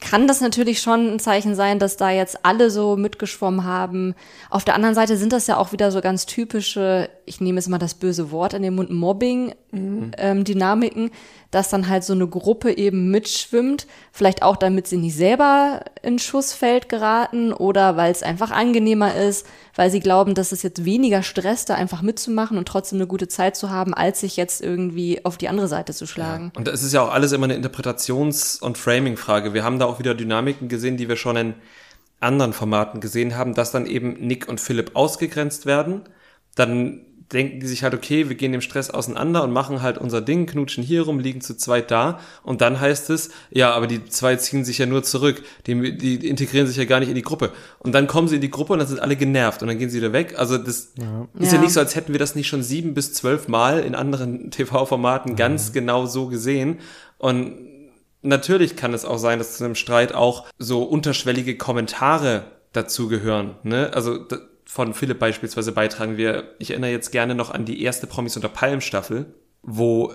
kann das natürlich schon ein Zeichen sein, dass da jetzt alle so mitgeschwommen haben. Auf der anderen Seite sind das ja auch wieder so ganz typische, ich nehme jetzt mal das böse Wort in den Mund, Mobbing-Dynamiken, mhm. ähm, dass dann halt so eine Gruppe eben mitschwimmt, vielleicht auch damit sie nicht selber in Schussfeld geraten oder weil es einfach angenehmer ist, weil sie glauben, dass es jetzt weniger Stress da einfach mitzumachen und trotzdem eine gute Zeit zu haben, als sich jetzt irgendwie auf die andere Seite zu schlagen. Ja. Und das ist ja auch alles immer eine Interpretations- und Framing-Frage. Wir haben da auch wieder Dynamiken gesehen, die wir schon in anderen Formaten gesehen haben, dass dann eben Nick und Philipp ausgegrenzt werden. Dann denken die sich halt, okay, wir gehen dem Stress auseinander und machen halt unser Ding, knutschen hier rum, liegen zu zweit da und dann heißt es, ja, aber die zwei ziehen sich ja nur zurück, die, die integrieren sich ja gar nicht in die Gruppe. Und dann kommen sie in die Gruppe und dann sind alle genervt und dann gehen sie wieder weg. Also das ja. ist ja. ja nicht so, als hätten wir das nicht schon sieben bis zwölf Mal in anderen TV-Formaten ja. ganz genau so gesehen. Und natürlich kann es auch sein, dass zu einem Streit auch so unterschwellige Kommentare dazugehören. Ne? Also von Philipp beispielsweise beitragen. Wir, ich erinnere jetzt gerne noch an die erste Promis unter Palm Staffel, wo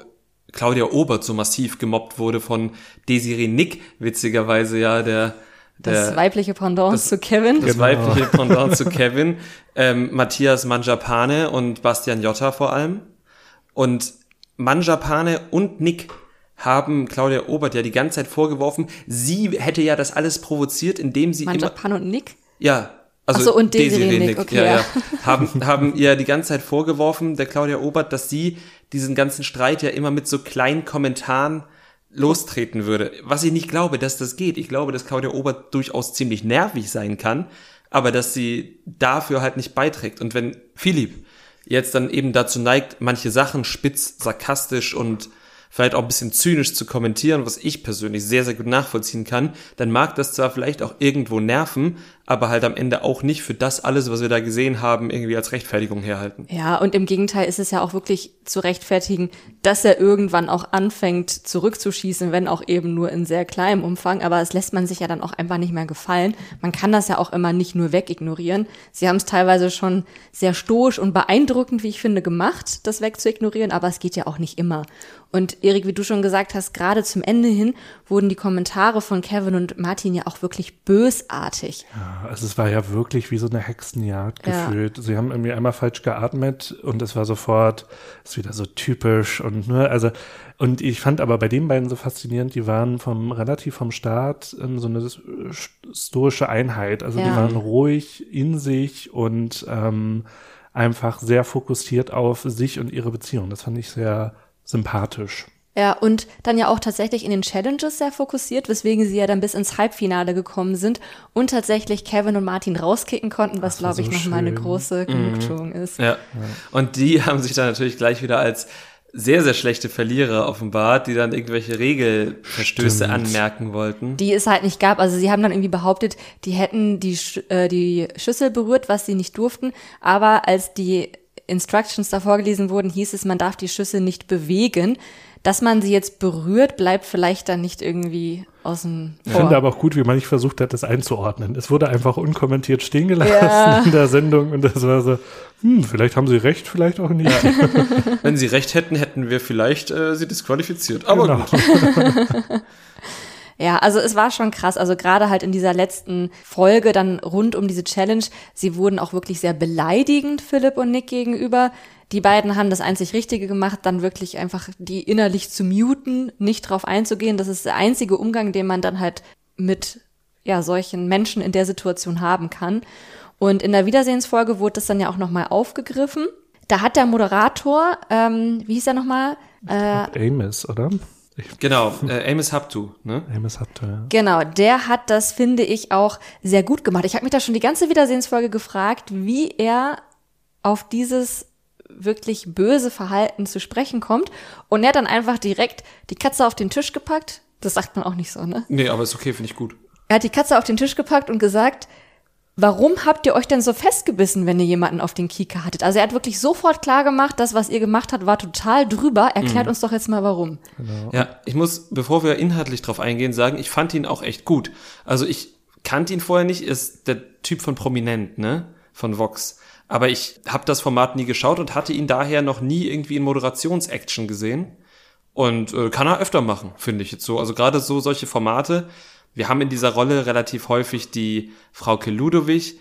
Claudia Obert so massiv gemobbt wurde von Desiree Nick, witzigerweise ja der der, das weibliche Pendant das, zu Kevin. Das genau. weibliche Pendant zu Kevin. Ähm, Matthias Manjapane und Bastian Jotta vor allem. Und Manjapane und Nick haben Claudia Obert ja die ganze Zeit vorgeworfen, sie hätte ja das alles provoziert, indem sie Manjapane und Nick? Ja, also so, und Desiree, Desiree Nick, okay, ja, ja. haben, haben ihr die ganze Zeit vorgeworfen, der Claudia Obert, dass sie diesen ganzen Streit ja immer mit so kleinen Kommentaren lostreten würde. Was ich nicht glaube, dass das geht. Ich glaube, dass Claudia Obert durchaus ziemlich nervig sein kann, aber dass sie dafür halt nicht beiträgt. Und wenn Philipp jetzt dann eben dazu neigt, manche Sachen spitz, sarkastisch und vielleicht auch ein bisschen zynisch zu kommentieren, was ich persönlich sehr, sehr gut nachvollziehen kann, dann mag das zwar vielleicht auch irgendwo nerven, aber halt am Ende auch nicht für das alles, was wir da gesehen haben, irgendwie als Rechtfertigung herhalten. Ja, und im Gegenteil ist es ja auch wirklich zu rechtfertigen, dass er irgendwann auch anfängt zurückzuschießen, wenn auch eben nur in sehr kleinem Umfang. Aber es lässt man sich ja dann auch einfach nicht mehr gefallen. Man kann das ja auch immer nicht nur wegignorieren. Sie haben es teilweise schon sehr stoisch und beeindruckend, wie ich finde, gemacht, das wegzuignorieren, aber es geht ja auch nicht immer. Und Erik, wie du schon gesagt hast, gerade zum Ende hin wurden die Kommentare von Kevin und Martin ja auch wirklich bösartig. Ja, also es war ja wirklich wie so eine Hexenjagd ja. gefühlt. Sie haben irgendwie einmal falsch geatmet und es war sofort, ist wieder so typisch und ne, also und ich fand aber bei den beiden so faszinierend, die waren vom relativ vom Start ähm, so eine stoische Einheit. Also ja. die waren ruhig in sich und ähm, einfach sehr fokussiert auf sich und ihre Beziehung. Das fand ich sehr sympathisch. Ja, und dann ja auch tatsächlich in den Challenges sehr fokussiert, weswegen sie ja dann bis ins Halbfinale gekommen sind und tatsächlich Kevin und Martin rauskicken konnten, was, glaube ich, so nochmal eine große mhm. Genugtuung mhm. ist. Ja. ja. Und die haben sich dann natürlich gleich wieder als sehr, sehr schlechte Verlierer offenbart, die dann irgendwelche Regelverstöße Stimmt. anmerken wollten. Die es halt nicht gab. Also sie haben dann irgendwie behauptet, die hätten die, äh, die Schüssel berührt, was sie nicht durften. Aber als die Instructions da vorgelesen wurden, hieß es, man darf die Schüssel nicht bewegen. Dass man sie jetzt berührt, bleibt vielleicht dann nicht irgendwie aus dem Ich finde aber auch gut, wie man nicht versucht hat, das einzuordnen. Es wurde einfach unkommentiert stehen gelassen ja. in der Sendung und das war so, hm, vielleicht haben sie recht, vielleicht auch nicht. Ja. Wenn sie recht hätten, hätten wir vielleicht äh, sie disqualifiziert. Aber genau. gut. Ja, also es war schon krass. Also gerade halt in dieser letzten Folge dann rund um diese Challenge, sie wurden auch wirklich sehr beleidigend Philipp und Nick gegenüber. Die beiden haben das einzig Richtige gemacht, dann wirklich einfach die innerlich zu muten, nicht drauf einzugehen. Das ist der einzige Umgang, den man dann halt mit ja solchen Menschen in der Situation haben kann. Und in der Wiedersehensfolge wurde das dann ja auch nochmal aufgegriffen Da hat der Moderator, ähm, wie hieß er nochmal? Äh, Amos, oder? Genau, äh, Amos Haptu, ne? Amos ihr, ja. Genau, der hat das, finde ich, auch sehr gut gemacht. Ich habe mich da schon die ganze Wiedersehensfolge gefragt, wie er auf dieses wirklich böse Verhalten zu sprechen kommt. Und er hat dann einfach direkt die Katze auf den Tisch gepackt. Das sagt man auch nicht so, ne? Nee, aber ist okay, finde ich gut. Er hat die Katze auf den Tisch gepackt und gesagt, warum habt ihr euch denn so festgebissen, wenn ihr jemanden auf den Kieker hattet? Also er hat wirklich sofort klar gemacht, das, was ihr gemacht habt, war total drüber. Erklärt uns doch jetzt mal warum. Ja, ich muss, bevor wir inhaltlich drauf eingehen, sagen, ich fand ihn auch echt gut. Also ich kannte ihn vorher nicht, ist der Typ von Prominent, ne? Von Vox. Aber ich habe das Format nie geschaut und hatte ihn daher noch nie irgendwie in Moderationsaction gesehen. Und äh, kann er öfter machen, finde ich jetzt so. Also gerade so solche Formate. Wir haben in dieser Rolle relativ häufig die Frau Ludowig,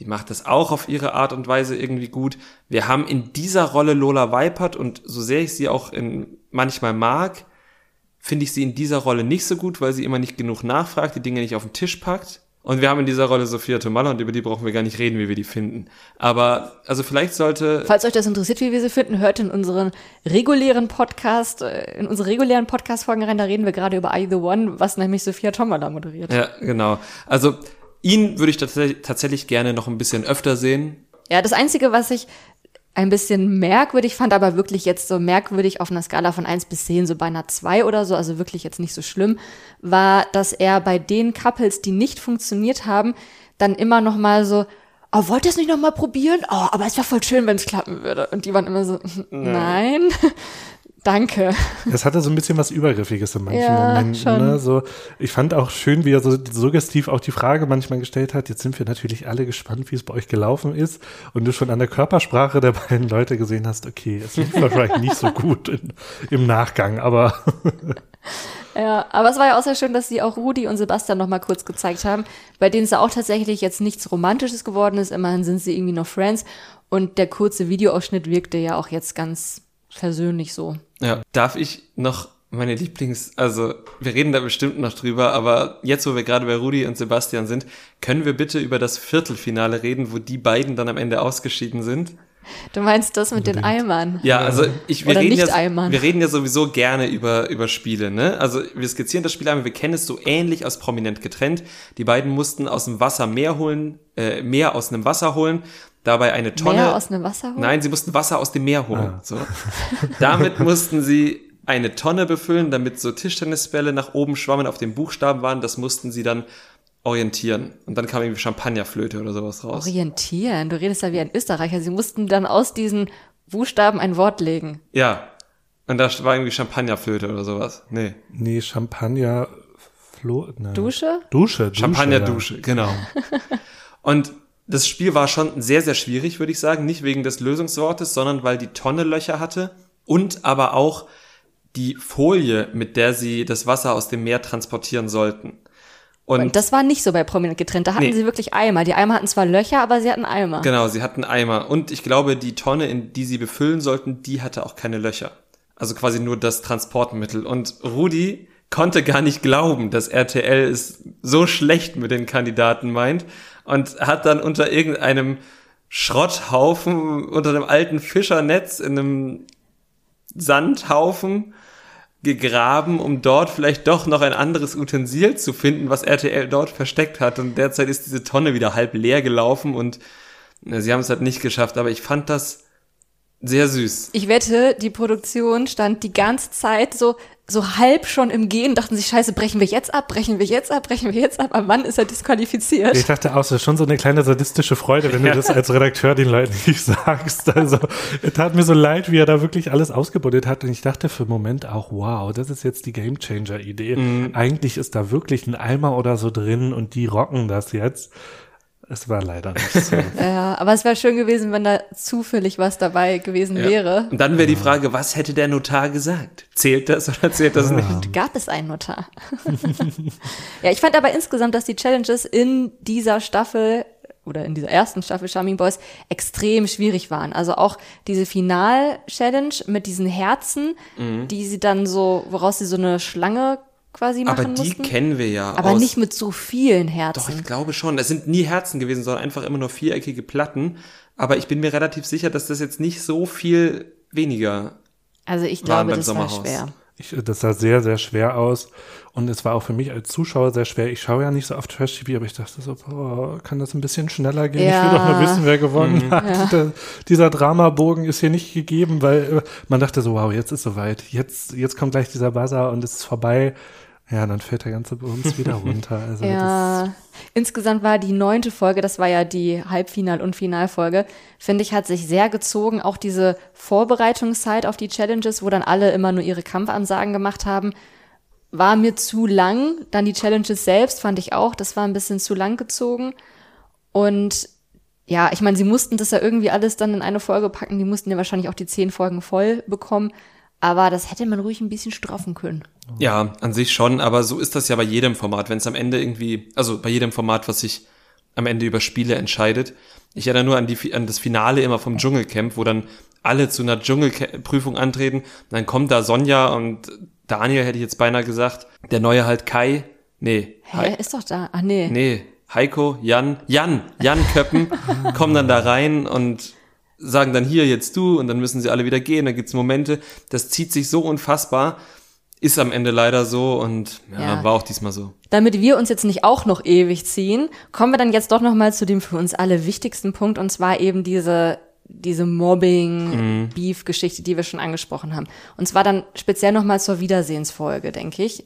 die macht das auch auf ihre Art und Weise irgendwie gut. Wir haben in dieser Rolle Lola Weipert und so sehr ich sie auch in, manchmal mag, finde ich sie in dieser Rolle nicht so gut, weil sie immer nicht genug nachfragt, die Dinge nicht auf den Tisch packt. Und wir haben in dieser Rolle Sophia Tomalla und über die brauchen wir gar nicht reden, wie wir die finden. Aber, also vielleicht sollte, Falls euch das interessiert, wie wir sie finden, hört in unseren regulären Podcast, äh, in unsere regulären Podcast-Folgen rein, da reden wir gerade über Are You the One, was nämlich Sophia Tomala moderiert. ja, genau. Also, ihn würde ich tats tatsächlich gerne noch ein bisschen öfter sehen. Ja, das Einzige, was ich ein bisschen merkwürdig fand, aber wirklich jetzt so merkwürdig auf einer Skala von 1 bis 10, so bei einer 2 oder so, also wirklich jetzt nicht so schlimm, war, dass er bei den Couples, die nicht funktioniert haben, dann immer noch mal so, oh, wollt ihr es nicht noch mal probieren? Oh, aber es wäre voll schön, wenn es klappen würde. Und die waren immer so, nein, danke. Es hatte so ein bisschen was Übergriffiges in manchen Ja, Momenten. schon. Ne? So, ich fand auch schön, wie er so suggestiv auch die Frage manchmal gestellt hat. Jetzt sind wir natürlich alle gespannt, wie es bei euch gelaufen ist. Und du schon an der Körpersprache der beiden Leute gesehen hast, okay, es lief wahrscheinlich nicht so gut in, im Nachgang, aber Ja, aber es war ja auch sehr schön, dass sie auch Rudi und Sebastian noch mal kurz gezeigt haben, bei denen es ja auch tatsächlich jetzt nichts Romantisches geworden ist. Immerhin sind sie irgendwie noch Friends. Und der kurze Videoausschnitt wirkte ja auch jetzt ganz versöhnlich so. Ja. Darf ich noch meine Lieblings, also wir reden da bestimmt noch drüber, aber jetzt, wo wir gerade bei Rudi und Sebastian sind, können wir bitte über das Viertelfinale reden, wo die beiden dann am Ende ausgeschieden sind? Du meinst das mit den Eimern? Ja, also ich, wir, Oder reden ja, wir reden ja sowieso gerne über, über Spiele, ne? Also wir skizzieren das Spiel einmal, wir kennen es so ähnlich aus Prominent getrennt. Die beiden mussten aus dem Wasser Meer holen, äh, Meer aus einem Wasser holen, dabei eine Tonne. Meer aus einem Wasser holen? Nein, sie mussten Wasser aus dem Meer holen. So. Damit mussten sie eine Tonne befüllen, damit so Tischtennisbälle nach oben schwammen, auf dem Buchstaben waren. Das mussten sie dann orientieren. Und dann kam irgendwie Champagnerflöte oder sowas raus. Orientieren. Du redest ja wie ein Österreicher. Sie mussten dann aus diesen Buchstaben ein Wort legen. Ja. Und da war irgendwie Champagnerflöte oder sowas. Nee. nee, Champagner, Flo, ne. Dusche? Dusche, Dusche Champagnerdusche, genau. Und das Spiel war schon sehr, sehr schwierig, würde ich sagen. Nicht wegen des Lösungswortes, sondern weil die Tonne Löcher hatte und aber auch die Folie, mit der sie das Wasser aus dem Meer transportieren sollten. Und, Und das war nicht so bei Prominent getrennt. Da hatten Nee. sie wirklich Eimer. Die Eimer hatten zwar Löcher, aber sie hatten Eimer. genau, sie hatten Eimer. Und ich glaube, die Tonne, in die sie befüllen sollten, die hatte auch keine Löcher. Also quasi nur das Transportmittel. Und Rudi konnte gar nicht glauben, dass RTL es so schlecht mit den Kandidaten meint und hat dann unter irgendeinem Schrotthaufen, unter einem alten Fischernetz in einem Sandhaufen gegraben, um dort vielleicht doch noch ein anderes Utensil zu finden, was RTL dort versteckt hat. Und derzeit ist diese Tonne wieder halb leer gelaufen und sie haben es halt nicht geschafft. Aber ich fand das sehr süß. Ich wette, die Produktion stand die ganze Zeit so, so halb schon im Gehen, dachten sich, scheiße, brechen wir jetzt ab, brechen wir jetzt ab, brechen wir jetzt ab. Aber wann ist er disqualifiziert? Ich dachte auch, das ist schon so eine kleine sadistische Freude, wenn Ja. du das als Redakteur den Leuten nicht sagst. Also, es tat mir so leid, wie er da wirklich alles ausgebuddelt hat. Und ich dachte für einen Moment auch, wow, das ist jetzt die Gamechanger-Idee. Mhm. Eigentlich ist da wirklich ein Eimer oder so drin und die rocken das jetzt. Es war leider nicht so. Ja, aber es wäre schön gewesen, wenn da zufällig was dabei gewesen wäre. Und dann wäre die Frage, was hätte der Notar gesagt? Zählt das oder zählt das nicht? Gab es einen Notar? ja, ich fand aber insgesamt, dass die Challenges in dieser Staffel oder in dieser ersten Staffel Charming Boys extrem schwierig waren. Also auch diese Final-Challenge mit diesen Herzen, die sie dann so, woraus sie so eine Schlange quasi machen Aber die mussten. kennen wir ja aber aus. nicht mit so vielen Doch, Herzen. ich glaube schon. Es sind nie Herzen gewesen, sondern einfach immer nur viereckige Platten. Aber ich bin mir relativ sicher, dass das jetzt nicht so viel weniger. also ich glaube, das war Sommerhaus. schwer. Ich, das sah sehr, sehr schwer aus. Und es war auch für mich als Zuschauer sehr schwer. Ich schaue ja nicht so oft Trash-TV, aber ich dachte so, boah, kann das ein bisschen schneller gehen? Ja. Ich will doch nur wissen, wer gewonnen hat. Der, dieser Dramabogen ist hier nicht gegeben, weil äh, man dachte so, wow, jetzt ist soweit. Jetzt, jetzt kommt gleich dieser Buzzer und es ist vorbei. Ja, dann fällt der ganze Bums wieder runter. Also Ja, insgesamt war die neunte Folge, das war ja die Halbfinal- und Finalfolge, finde ich, hat sich sehr gezogen. Auch diese Vorbereitungszeit auf die Challenges, wo dann alle immer nur ihre Kampfansagen gemacht haben, war mir zu lang. Dann die Challenges selbst fand ich auch, das war ein bisschen zu lang gezogen. Und ja, ich meine, sie mussten das ja irgendwie alles dann in eine Folge packen. Die mussten ja wahrscheinlich auch die zehn Folgen voll bekommen. Aber das hätte man ruhig ein bisschen straffen können. Ja, an sich schon, aber so ist das ja bei jedem Format. Wenn es am Ende irgendwie, also bei jedem Format, was sich am Ende über Spiele entscheidet. Ich erinnere nur an, die, an das Finale immer vom Dschungelcamp, wo dann alle zu einer Dschungelprüfung antreten. Dann kommt da Sonja und Daniel, hätte ich jetzt beinahe gesagt. Der neue halt Kai. Nee. Hä, ist doch da. Ach nee. Nee, Heiko, Jan, Jan, Jan Köppen kommen dann da rein und sagen dann hier jetzt du und dann müssen sie alle wieder gehen. Da gibt's Momente, das zieht sich so unfassbar, ist am Ende leider so und ja, Ja. war auch diesmal so. Damit wir uns jetzt nicht auch noch ewig ziehen, kommen wir dann jetzt doch noch mal zu dem für uns alle wichtigsten Punkt und zwar eben diese diese Mobbing-Beef-Geschichte, die wir schon angesprochen haben. Und zwar dann speziell noch mal zur Wiedersehensfolge, denke ich.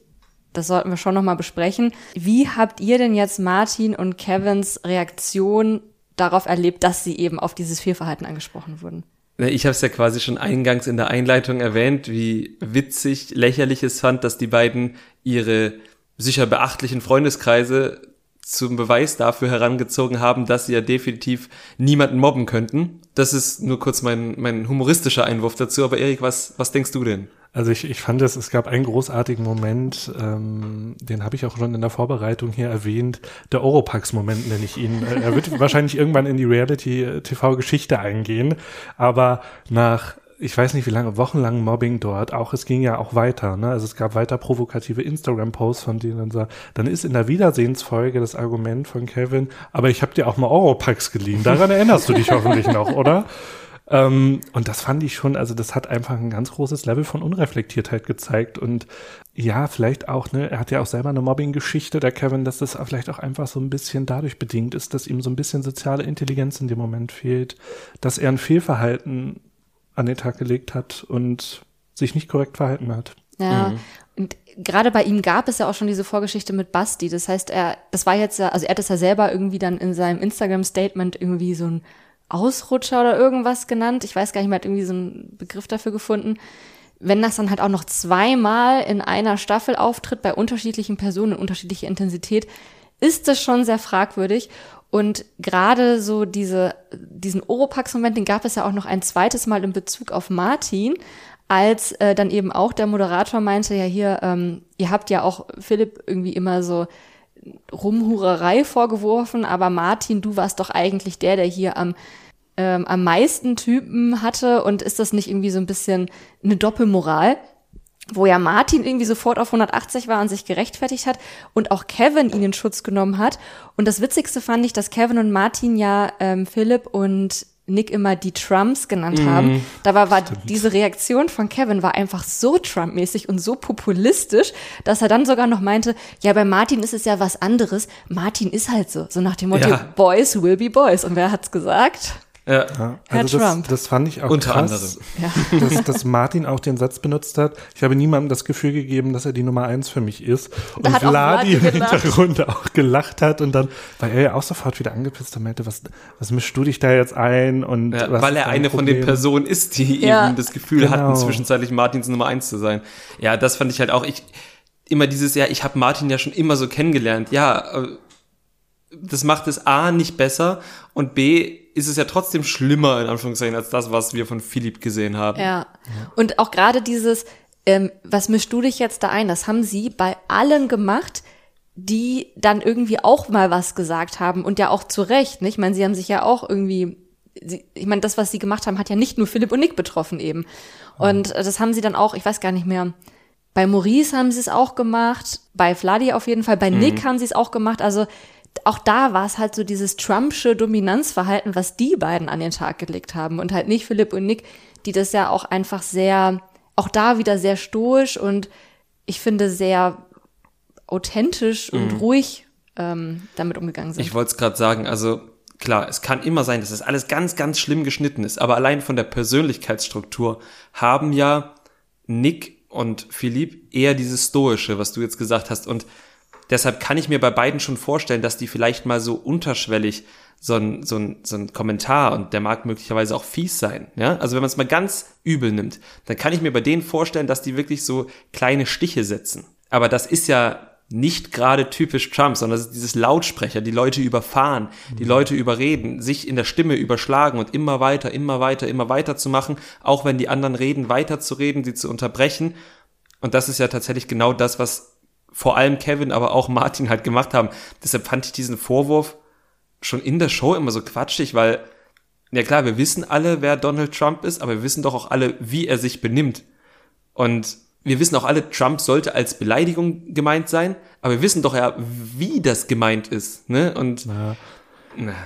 Das sollten wir schon noch mal besprechen. Wie habt ihr denn jetzt Martin und Kevins Reaktion darauf erlebt, dass sie eben auf dieses Fehlverhalten angesprochen wurden? Ne, Ich habe es ja quasi schon eingangs in der Einleitung erwähnt, wie witzig, lächerlich es fand, dass die beiden ihre sicher beachtlichen Freundeskreise zum Beweis dafür herangezogen haben, dass sie ja definitiv niemanden mobben könnten. Das ist nur kurz mein, mein humoristischer Einwurf dazu. Aber Erik, was, was denkst du denn? Also ich, ich fand es, es gab einen großartigen Moment, ähm, den habe ich auch schon in der Vorbereitung hier erwähnt, der Oropax-Moment nenne ich ihn. Äh, Er wird wahrscheinlich irgendwann in die Reality-TV-Geschichte eingehen, aber nach ich weiß nicht, wie lange, wochenlang Mobbing dort, auch es ging ja auch weiter, ne? Also es gab weiter provokative Instagram-Posts, von denen dann so, dann ist in der Wiedersehensfolge das Argument von Kevin, aber ich habe dir auch mal Oropax geliehen. Daran erinnerst du dich hoffentlich noch, oder? Ähm, und das fand ich schon, also das hat einfach ein ganz großes Level von Unreflektiertheit gezeigt. Und ja, vielleicht auch, ne, er hat ja auch selber eine Mobbing-Geschichte, der Kevin, dass das vielleicht auch einfach so ein bisschen dadurch bedingt ist, dass ihm so ein bisschen soziale Intelligenz in dem Moment fehlt, dass er ein Fehlverhalten an den Tag gelegt hat und sich nicht korrekt verhalten hat. Ja. Und gerade bei ihm gab es ja auch schon diese Vorgeschichte mit Basti. Das heißt, er, das war jetzt ja, also er hat es ja selber irgendwie dann in seinem Instagram-Statement irgendwie so ein Ausrutscher oder irgendwas genannt. Ich weiß gar nicht, man hat irgendwie so einen Begriff dafür gefunden. Wenn das dann halt auch noch zweimal in einer Staffel auftritt, bei unterschiedlichen Personen in unterschiedlicher Intensität, ist das schon sehr fragwürdig. Und gerade so diese, diesen Oropax-Moment, den gab es ja auch noch ein zweites Mal in Bezug auf Martin, als äh, dann eben auch der Moderator meinte, ja hier, ähm, ihr habt ja auch Philipp irgendwie immer so Rumhurerei vorgeworfen, aber Martin, du warst doch eigentlich der, der hier am ähm, am meisten Typen hatte und ist das nicht irgendwie so ein bisschen eine Doppelmoral? wo ja Martin irgendwie sofort auf 180 war und sich gerechtfertigt hat und auch Kevin ihn in Schutz genommen hat. Und das Witzigste fand ich, dass Kevin und Martin ja ähm, Philipp und Nick immer die Trumps genannt haben. Da war, war diese Reaktion von Kevin war einfach so Trump-mäßig und so populistisch, dass er dann sogar noch meinte, ja, bei Martin ist es ja was anderes. Martin ist halt so. So nach dem Motto, Ja. Boys will be boys. Und wer hat's gesagt? Ja, Ja, Herr also das, Trump. das fand ich auch Unter krass, Ja. dass, dass Martin auch den Satz benutzt hat. Ich habe niemandem das Gefühl gegeben, dass er die Nummer eins für mich ist. Und Da hat auch Vladi im. Hintergrund auch gelacht hat und dann war er ja auch sofort wieder angepisst und meinte, was, was mischst du dich da jetzt ein? Und ja was weil er eine von den Problem? Personen ist, die Ja. eben das Gefühl hatten, Genau. zwischenzeitlich Martins Nummer eins zu sein. Ja, das fand ich halt auch. Ich immer dieses, ja, ich habe Martin ja schon immer so kennengelernt. Ja, äh, das macht es A nicht besser und B ist es ja trotzdem schlimmer, in Anführungszeichen, als das, was wir von Philipp gesehen haben. Ja. Und auch gerade dieses, ähm, was mischst du dich jetzt da ein? Das haben sie bei allen gemacht, die dann irgendwie auch mal was gesagt haben und ja auch zu Recht. Ne? Ich meine, sie haben sich ja auch irgendwie, sie, ich meine, das, was sie gemacht haben, hat ja nicht nur Philipp und Nick betroffen eben. Und äh, das haben sie dann auch, ich weiß gar nicht mehr, Bei Maurice haben sie es auch gemacht, bei Vladi auf jeden Fall, bei Mhm. Nick haben sie es auch gemacht. Also auch da war es halt so dieses Trumpsche Dominanzverhalten, was die beiden an den Tag gelegt haben und halt nicht Philipp und Nick, die das ja auch einfach sehr, auch da wieder sehr stoisch und ich finde sehr authentisch und ruhig ähm, damit umgegangen sind. Mhm. Ich wollte es gerade sagen, also klar, es kann immer sein, dass das alles ganz, ganz schlimm geschnitten ist, aber allein von der Persönlichkeitsstruktur haben ja Nick und Philipp eher dieses Stoische, was du jetzt gesagt hast. Und deshalb kann ich mir bei beiden schon vorstellen, dass die vielleicht mal so unterschwellig so ein, so ein, so ein Kommentar und der mag möglicherweise auch fies sein. Ja? Also wenn man es mal ganz übel nimmt, dann kann ich mir bei denen vorstellen, dass die wirklich so kleine Stiche setzen. Aber das ist ja nicht gerade typisch Trump, sondern das ist dieses Lautsprecher, die Leute überfahren, die Leute überreden, sich in der Stimme überschlagen und immer weiter, immer weiter, immer weiter zu machen, auch wenn die anderen reden, weiterzureden, sie zu unterbrechen. Und das ist ja tatsächlich genau das, was vor allem Kevin, aber auch Martin halt gemacht haben. Deshalb fand ich diesen Vorwurf schon in der Show immer so quatschig, weil, ja klar, wir wissen alle, wer Donald Trump ist, aber wir wissen doch auch alle, wie er sich benimmt. Und wir wissen auch alle, Trump sollte als Beleidigung gemeint sein, aber wir wissen doch ja, wie das gemeint ist. Ne? Und Ja.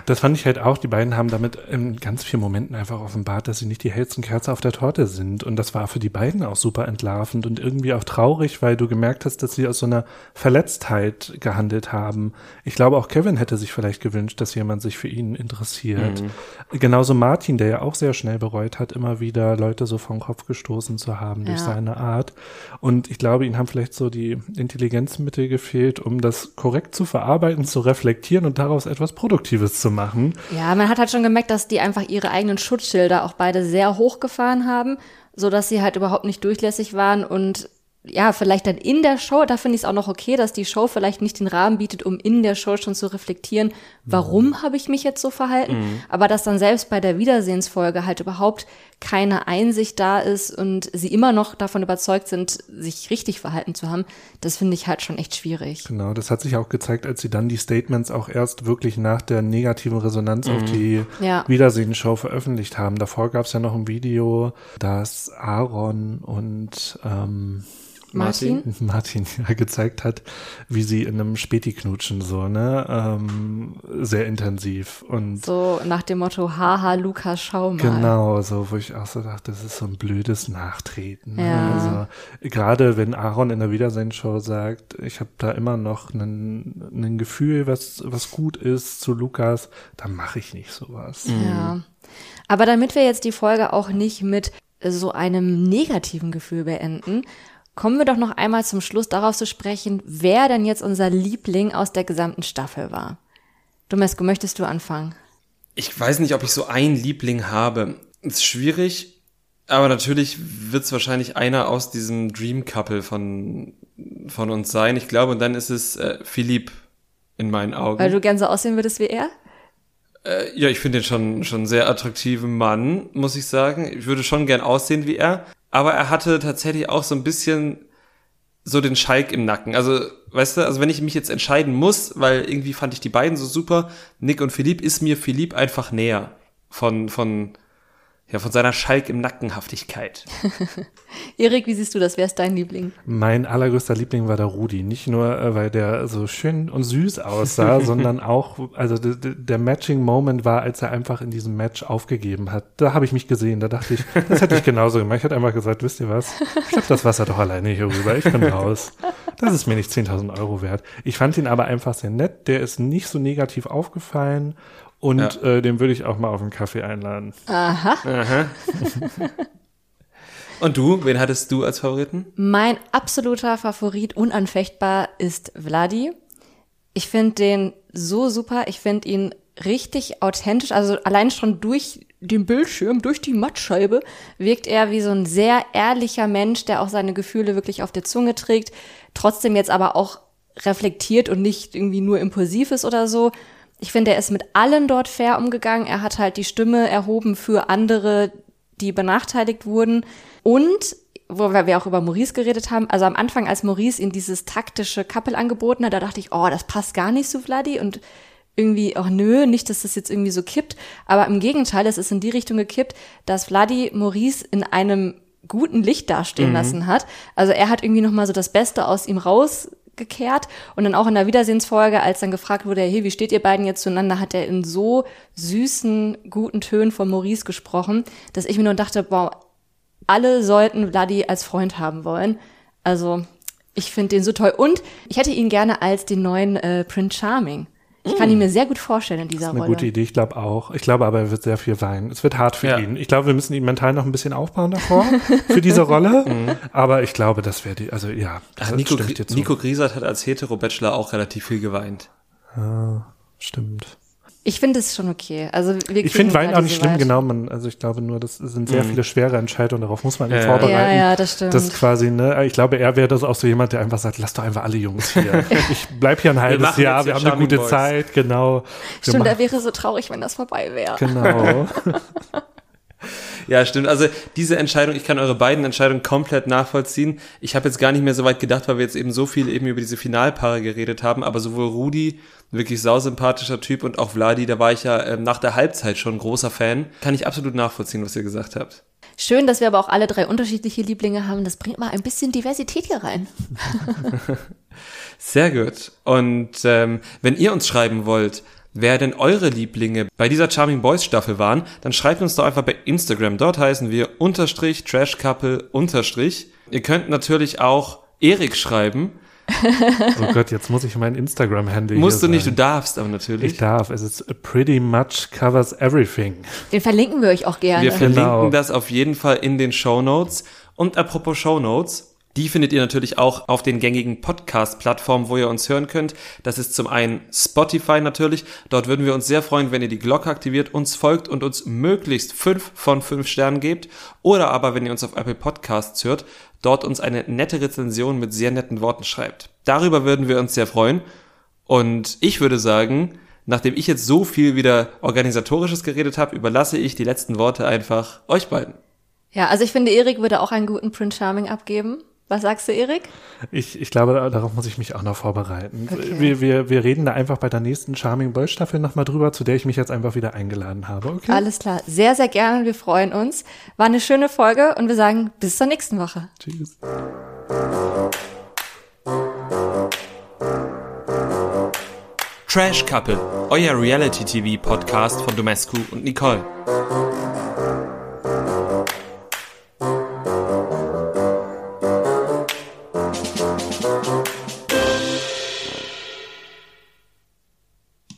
Das fand ich halt auch, die beiden haben damit in ganz vielen Momenten einfach offenbart, dass sie nicht die hellsten Kerze auf der Torte sind. Und das war für die beiden auch super entlarvend und irgendwie auch traurig, weil du gemerkt hast, dass sie aus so einer Verletztheit gehandelt haben. Ich glaube, auch Kevin hätte sich vielleicht gewünscht, dass jemand sich für ihn interessiert. Genauso Martin, der ja auch sehr schnell bereut hat, immer wieder Leute so vom Kopf gestoßen zu haben durch Ja. seine Art. Und ich glaube, ihnen haben vielleicht so die Intelligenzmittel gefehlt, um das korrekt zu verarbeiten, zu reflektieren und daraus etwas Produktives zu machen. Ja, man hat halt schon gemerkt, dass die einfach ihre eigenen Schutzschilder auch beide sehr hochgefahren haben, so dass sie halt überhaupt nicht durchlässig waren. Und ja, vielleicht dann in der Show, da finde ich es auch noch okay, dass die Show vielleicht nicht den Rahmen bietet, um in der Show schon zu reflektieren, warum habe ich mich jetzt so verhalten, aber dass dann selbst bei der Wiedersehensfolge halt überhaupt keine Einsicht da ist und sie immer noch davon überzeugt sind, sich richtig verhalten zu haben, das finde ich halt schon echt schwierig. Genau, das hat sich auch gezeigt, als sie dann die Statements auch erst wirklich nach der negativen Resonanz auf die Ja. Wiedersehen-Show veröffentlicht haben. Davor gab es ja noch ein Video, das Aaron und ähm, Martin? Martin ja gezeigt hat, wie sie in einem Späti knutschen, so, ne? Ähm, sehr intensiv. Und So nach dem Motto, haha, Lukas, schau mal. Genau, so, wo ich auch so dachte, das ist so ein blödes Nachtreten. ne? Ja. Also, gerade wenn Aaron in der Wiedersehen-Show sagt, ich habe da immer noch ein ein Gefühl, was, was gut ist zu Lukas, dann mache ich nicht sowas. Ja. Aber damit wir jetzt die Folge auch nicht mit so einem negativen Gefühl beenden, kommen wir doch noch einmal zum Schluss darauf zu sprechen, wer denn jetzt unser Liebling aus der gesamten Staffel war. Domesco, möchtest du anfangen? ich weiß nicht, ob ich so einen Liebling habe. Ist schwierig, aber natürlich wird es wahrscheinlich einer aus diesem Dream Couple von, von uns sein. Ich glaube, und dann ist es äh, Philipp in meinen Augen. Weil du gern so aussehen würdest wie er? Äh, ja, ich finde den schon, schon einen sehr attraktiven Mann, muss ich sagen. Ich würde schon gern aussehen wie er. Aber er hatte tatsächlich auch so ein bisschen so den Schalk im Nacken. Also, weißt du, also wenn ich mich jetzt entscheiden muss, weil irgendwie fand ich die beiden so super, Nick und Philipp, ist mir Philipp einfach näher von, von, ja, von seiner Schalk im Nackenhaftigkeit. Erik, wie siehst du das? Wer ist dein Liebling? Mein allergrößter Liebling war der Rudi. Nicht nur, äh, weil der so schön und süß aussah, sondern auch, also der Matching-Moment war, als er einfach in diesem Match aufgegeben hat. Da habe ich mich gesehen. Da dachte ich, das hätte ich genauso gemacht. Ich hätte einfach gesagt, wisst ihr was? Ich hab das Wasser doch alleine hier rüber. Ich bin raus. Das ist mir nicht 10.000 Euro wert. Ich fand ihn aber einfach sehr nett. Der ist nicht so negativ aufgefallen. Und äh, den würde ich auch mal auf einen Kaffee einladen. Und du, wen hattest du als Favoriten? Mein absoluter Favorit, unanfechtbar, ist Vladi. Ich finde den so super. Ich finde ihn richtig authentisch. Also allein schon durch den Bildschirm, durch die Mattscheibe, wirkt er wie so ein sehr ehrlicher Mensch, der auch seine Gefühle wirklich auf der Zunge trägt. Trotzdem jetzt aber auch reflektiert und nicht irgendwie nur impulsiv ist oder so. Ich finde, er ist mit allen dort fair umgegangen. Er hat halt die Stimme erhoben für andere, die benachteiligt wurden. Und, wo wir auch über Maurice geredet haben, also am Anfang, als Maurice ihm dieses taktische Couple angeboten hat, da dachte ich, oh, das passt gar nicht zu Vladi und irgendwie, oh nö, nicht, dass das jetzt irgendwie so kippt. Aber im Gegenteil, es ist in die Richtung gekippt, dass Vladi Maurice in einem guten Licht dastehen Mhm. lassen hat. Also er hat irgendwie noch mal so das Beste aus ihm rausgekehrt und dann auch in der Wiedersehensfolge, als dann gefragt wurde, hey, wie steht ihr beiden jetzt zueinander, hat er in so süßen, guten Tönen von Maurice gesprochen, dass ich mir nur dachte, wow, alle sollten Vladi als Freund haben wollen. Also ich finde den so toll und ich hätte ihn gerne als den neuen äh, Prince Charming. Ich kann ihn mir sehr gut vorstellen in dieser Eine Rolle. gute Idee, ich glaube auch. Ich glaube aber, er wird sehr viel weinen. Es wird hart für Ja. ihn. Ich glaube, wir müssen ihn mental noch ein bisschen aufbauen davor, für diese Rolle. Aber ich glaube, das wäre die, also ja, das Ach, Nico. Nico Griesert hat als Hetero-Bachelor auch relativ viel geweint. Stimmt. Ich finde es schon okay. Also wir Ich finde Wein gerade auch nicht schlimm, Wahl. genau. Man, also ich glaube nur, das sind sehr Mhm. viele schwere Entscheidungen, darauf muss man Ja, ja. vorbereiten. Ja, ja, das stimmt. Das quasi, ne, ich glaube, er wäre das auch so jemand, der einfach sagt, lass doch einfach alle Jungs hier. Ich bleib hier ein halbes machen Jahr, wir haben eine gute Boys. Zeit, genau. Wir Stimmt, er wäre so traurig, wenn das vorbei wäre. Genau. Ja, stimmt. Also diese Entscheidung, ich kann eure beiden Entscheidungen komplett nachvollziehen. Ich habe jetzt gar nicht mehr so weit gedacht, weil wir jetzt eben so viel eben über diese Finalpaare geredet haben, aber sowohl Rudi, wirklich sausympathischer Typ, und auch Vladi, da war ich ja ähm, nach der Halbzeit schon großer Fan. Kann ich absolut nachvollziehen, was ihr gesagt habt. Schön, dass wir aber auch alle drei unterschiedliche Lieblinge haben. Das bringt mal ein bisschen Diversität hier rein. Sehr gut. Und ähm, wenn ihr uns schreiben wollt, wer denn eure Lieblinge bei dieser Charming Boys Staffel waren, dann schreibt uns doch einfach bei Instagram. Dort heißen wir unterstrich Trash Couple unterstrich. Ihr könnt natürlich auch Erik schreiben. Oh Gott, jetzt muss ich mein Instagram-Handle Musst du nicht, du darfst aber natürlich. Ich darf. Es ist pretty much covers everything. Den verlinken wir euch auch gerne. Wir verlinken Genau. das auf jeden Fall in den Show Notes. Und apropos Show Notes, die findet ihr natürlich auch auf den gängigen Podcast-Plattformen, wo ihr uns hören könnt. Das ist zum einen Spotify natürlich. Dort würden wir uns sehr freuen, wenn ihr die Glocke aktiviert, uns folgt und uns möglichst fünf von fünf Sternen gebt. Oder aber, wenn ihr uns auf Apple Podcasts hört, dort uns eine nette Rezension mit sehr netten Worten schreibt. Darüber würden wir uns sehr freuen. Und ich würde sagen, nachdem ich jetzt so viel wieder organisatorisches geredet habe, überlasse ich die letzten Worte einfach euch beiden. Ja, also ich finde, Erik würde auch einen guten Prince Charming abgeben. Was sagst du, Erik? Ich, ich glaube, da- darauf muss ich mich auch noch vorbereiten. Okay. Wir, wir, wir reden da einfach bei der nächsten Charming Boy Staffel nochmal drüber, zu der ich mich jetzt einfach wieder eingeladen habe. Okay? Alles klar. Sehr, sehr gerne. Wir freuen uns. War eine schöne Folge und wir sagen bis zur nächsten Woche. Tschüss. Trash Couple, euer Reality TV Podcast von Domescu und Nicole.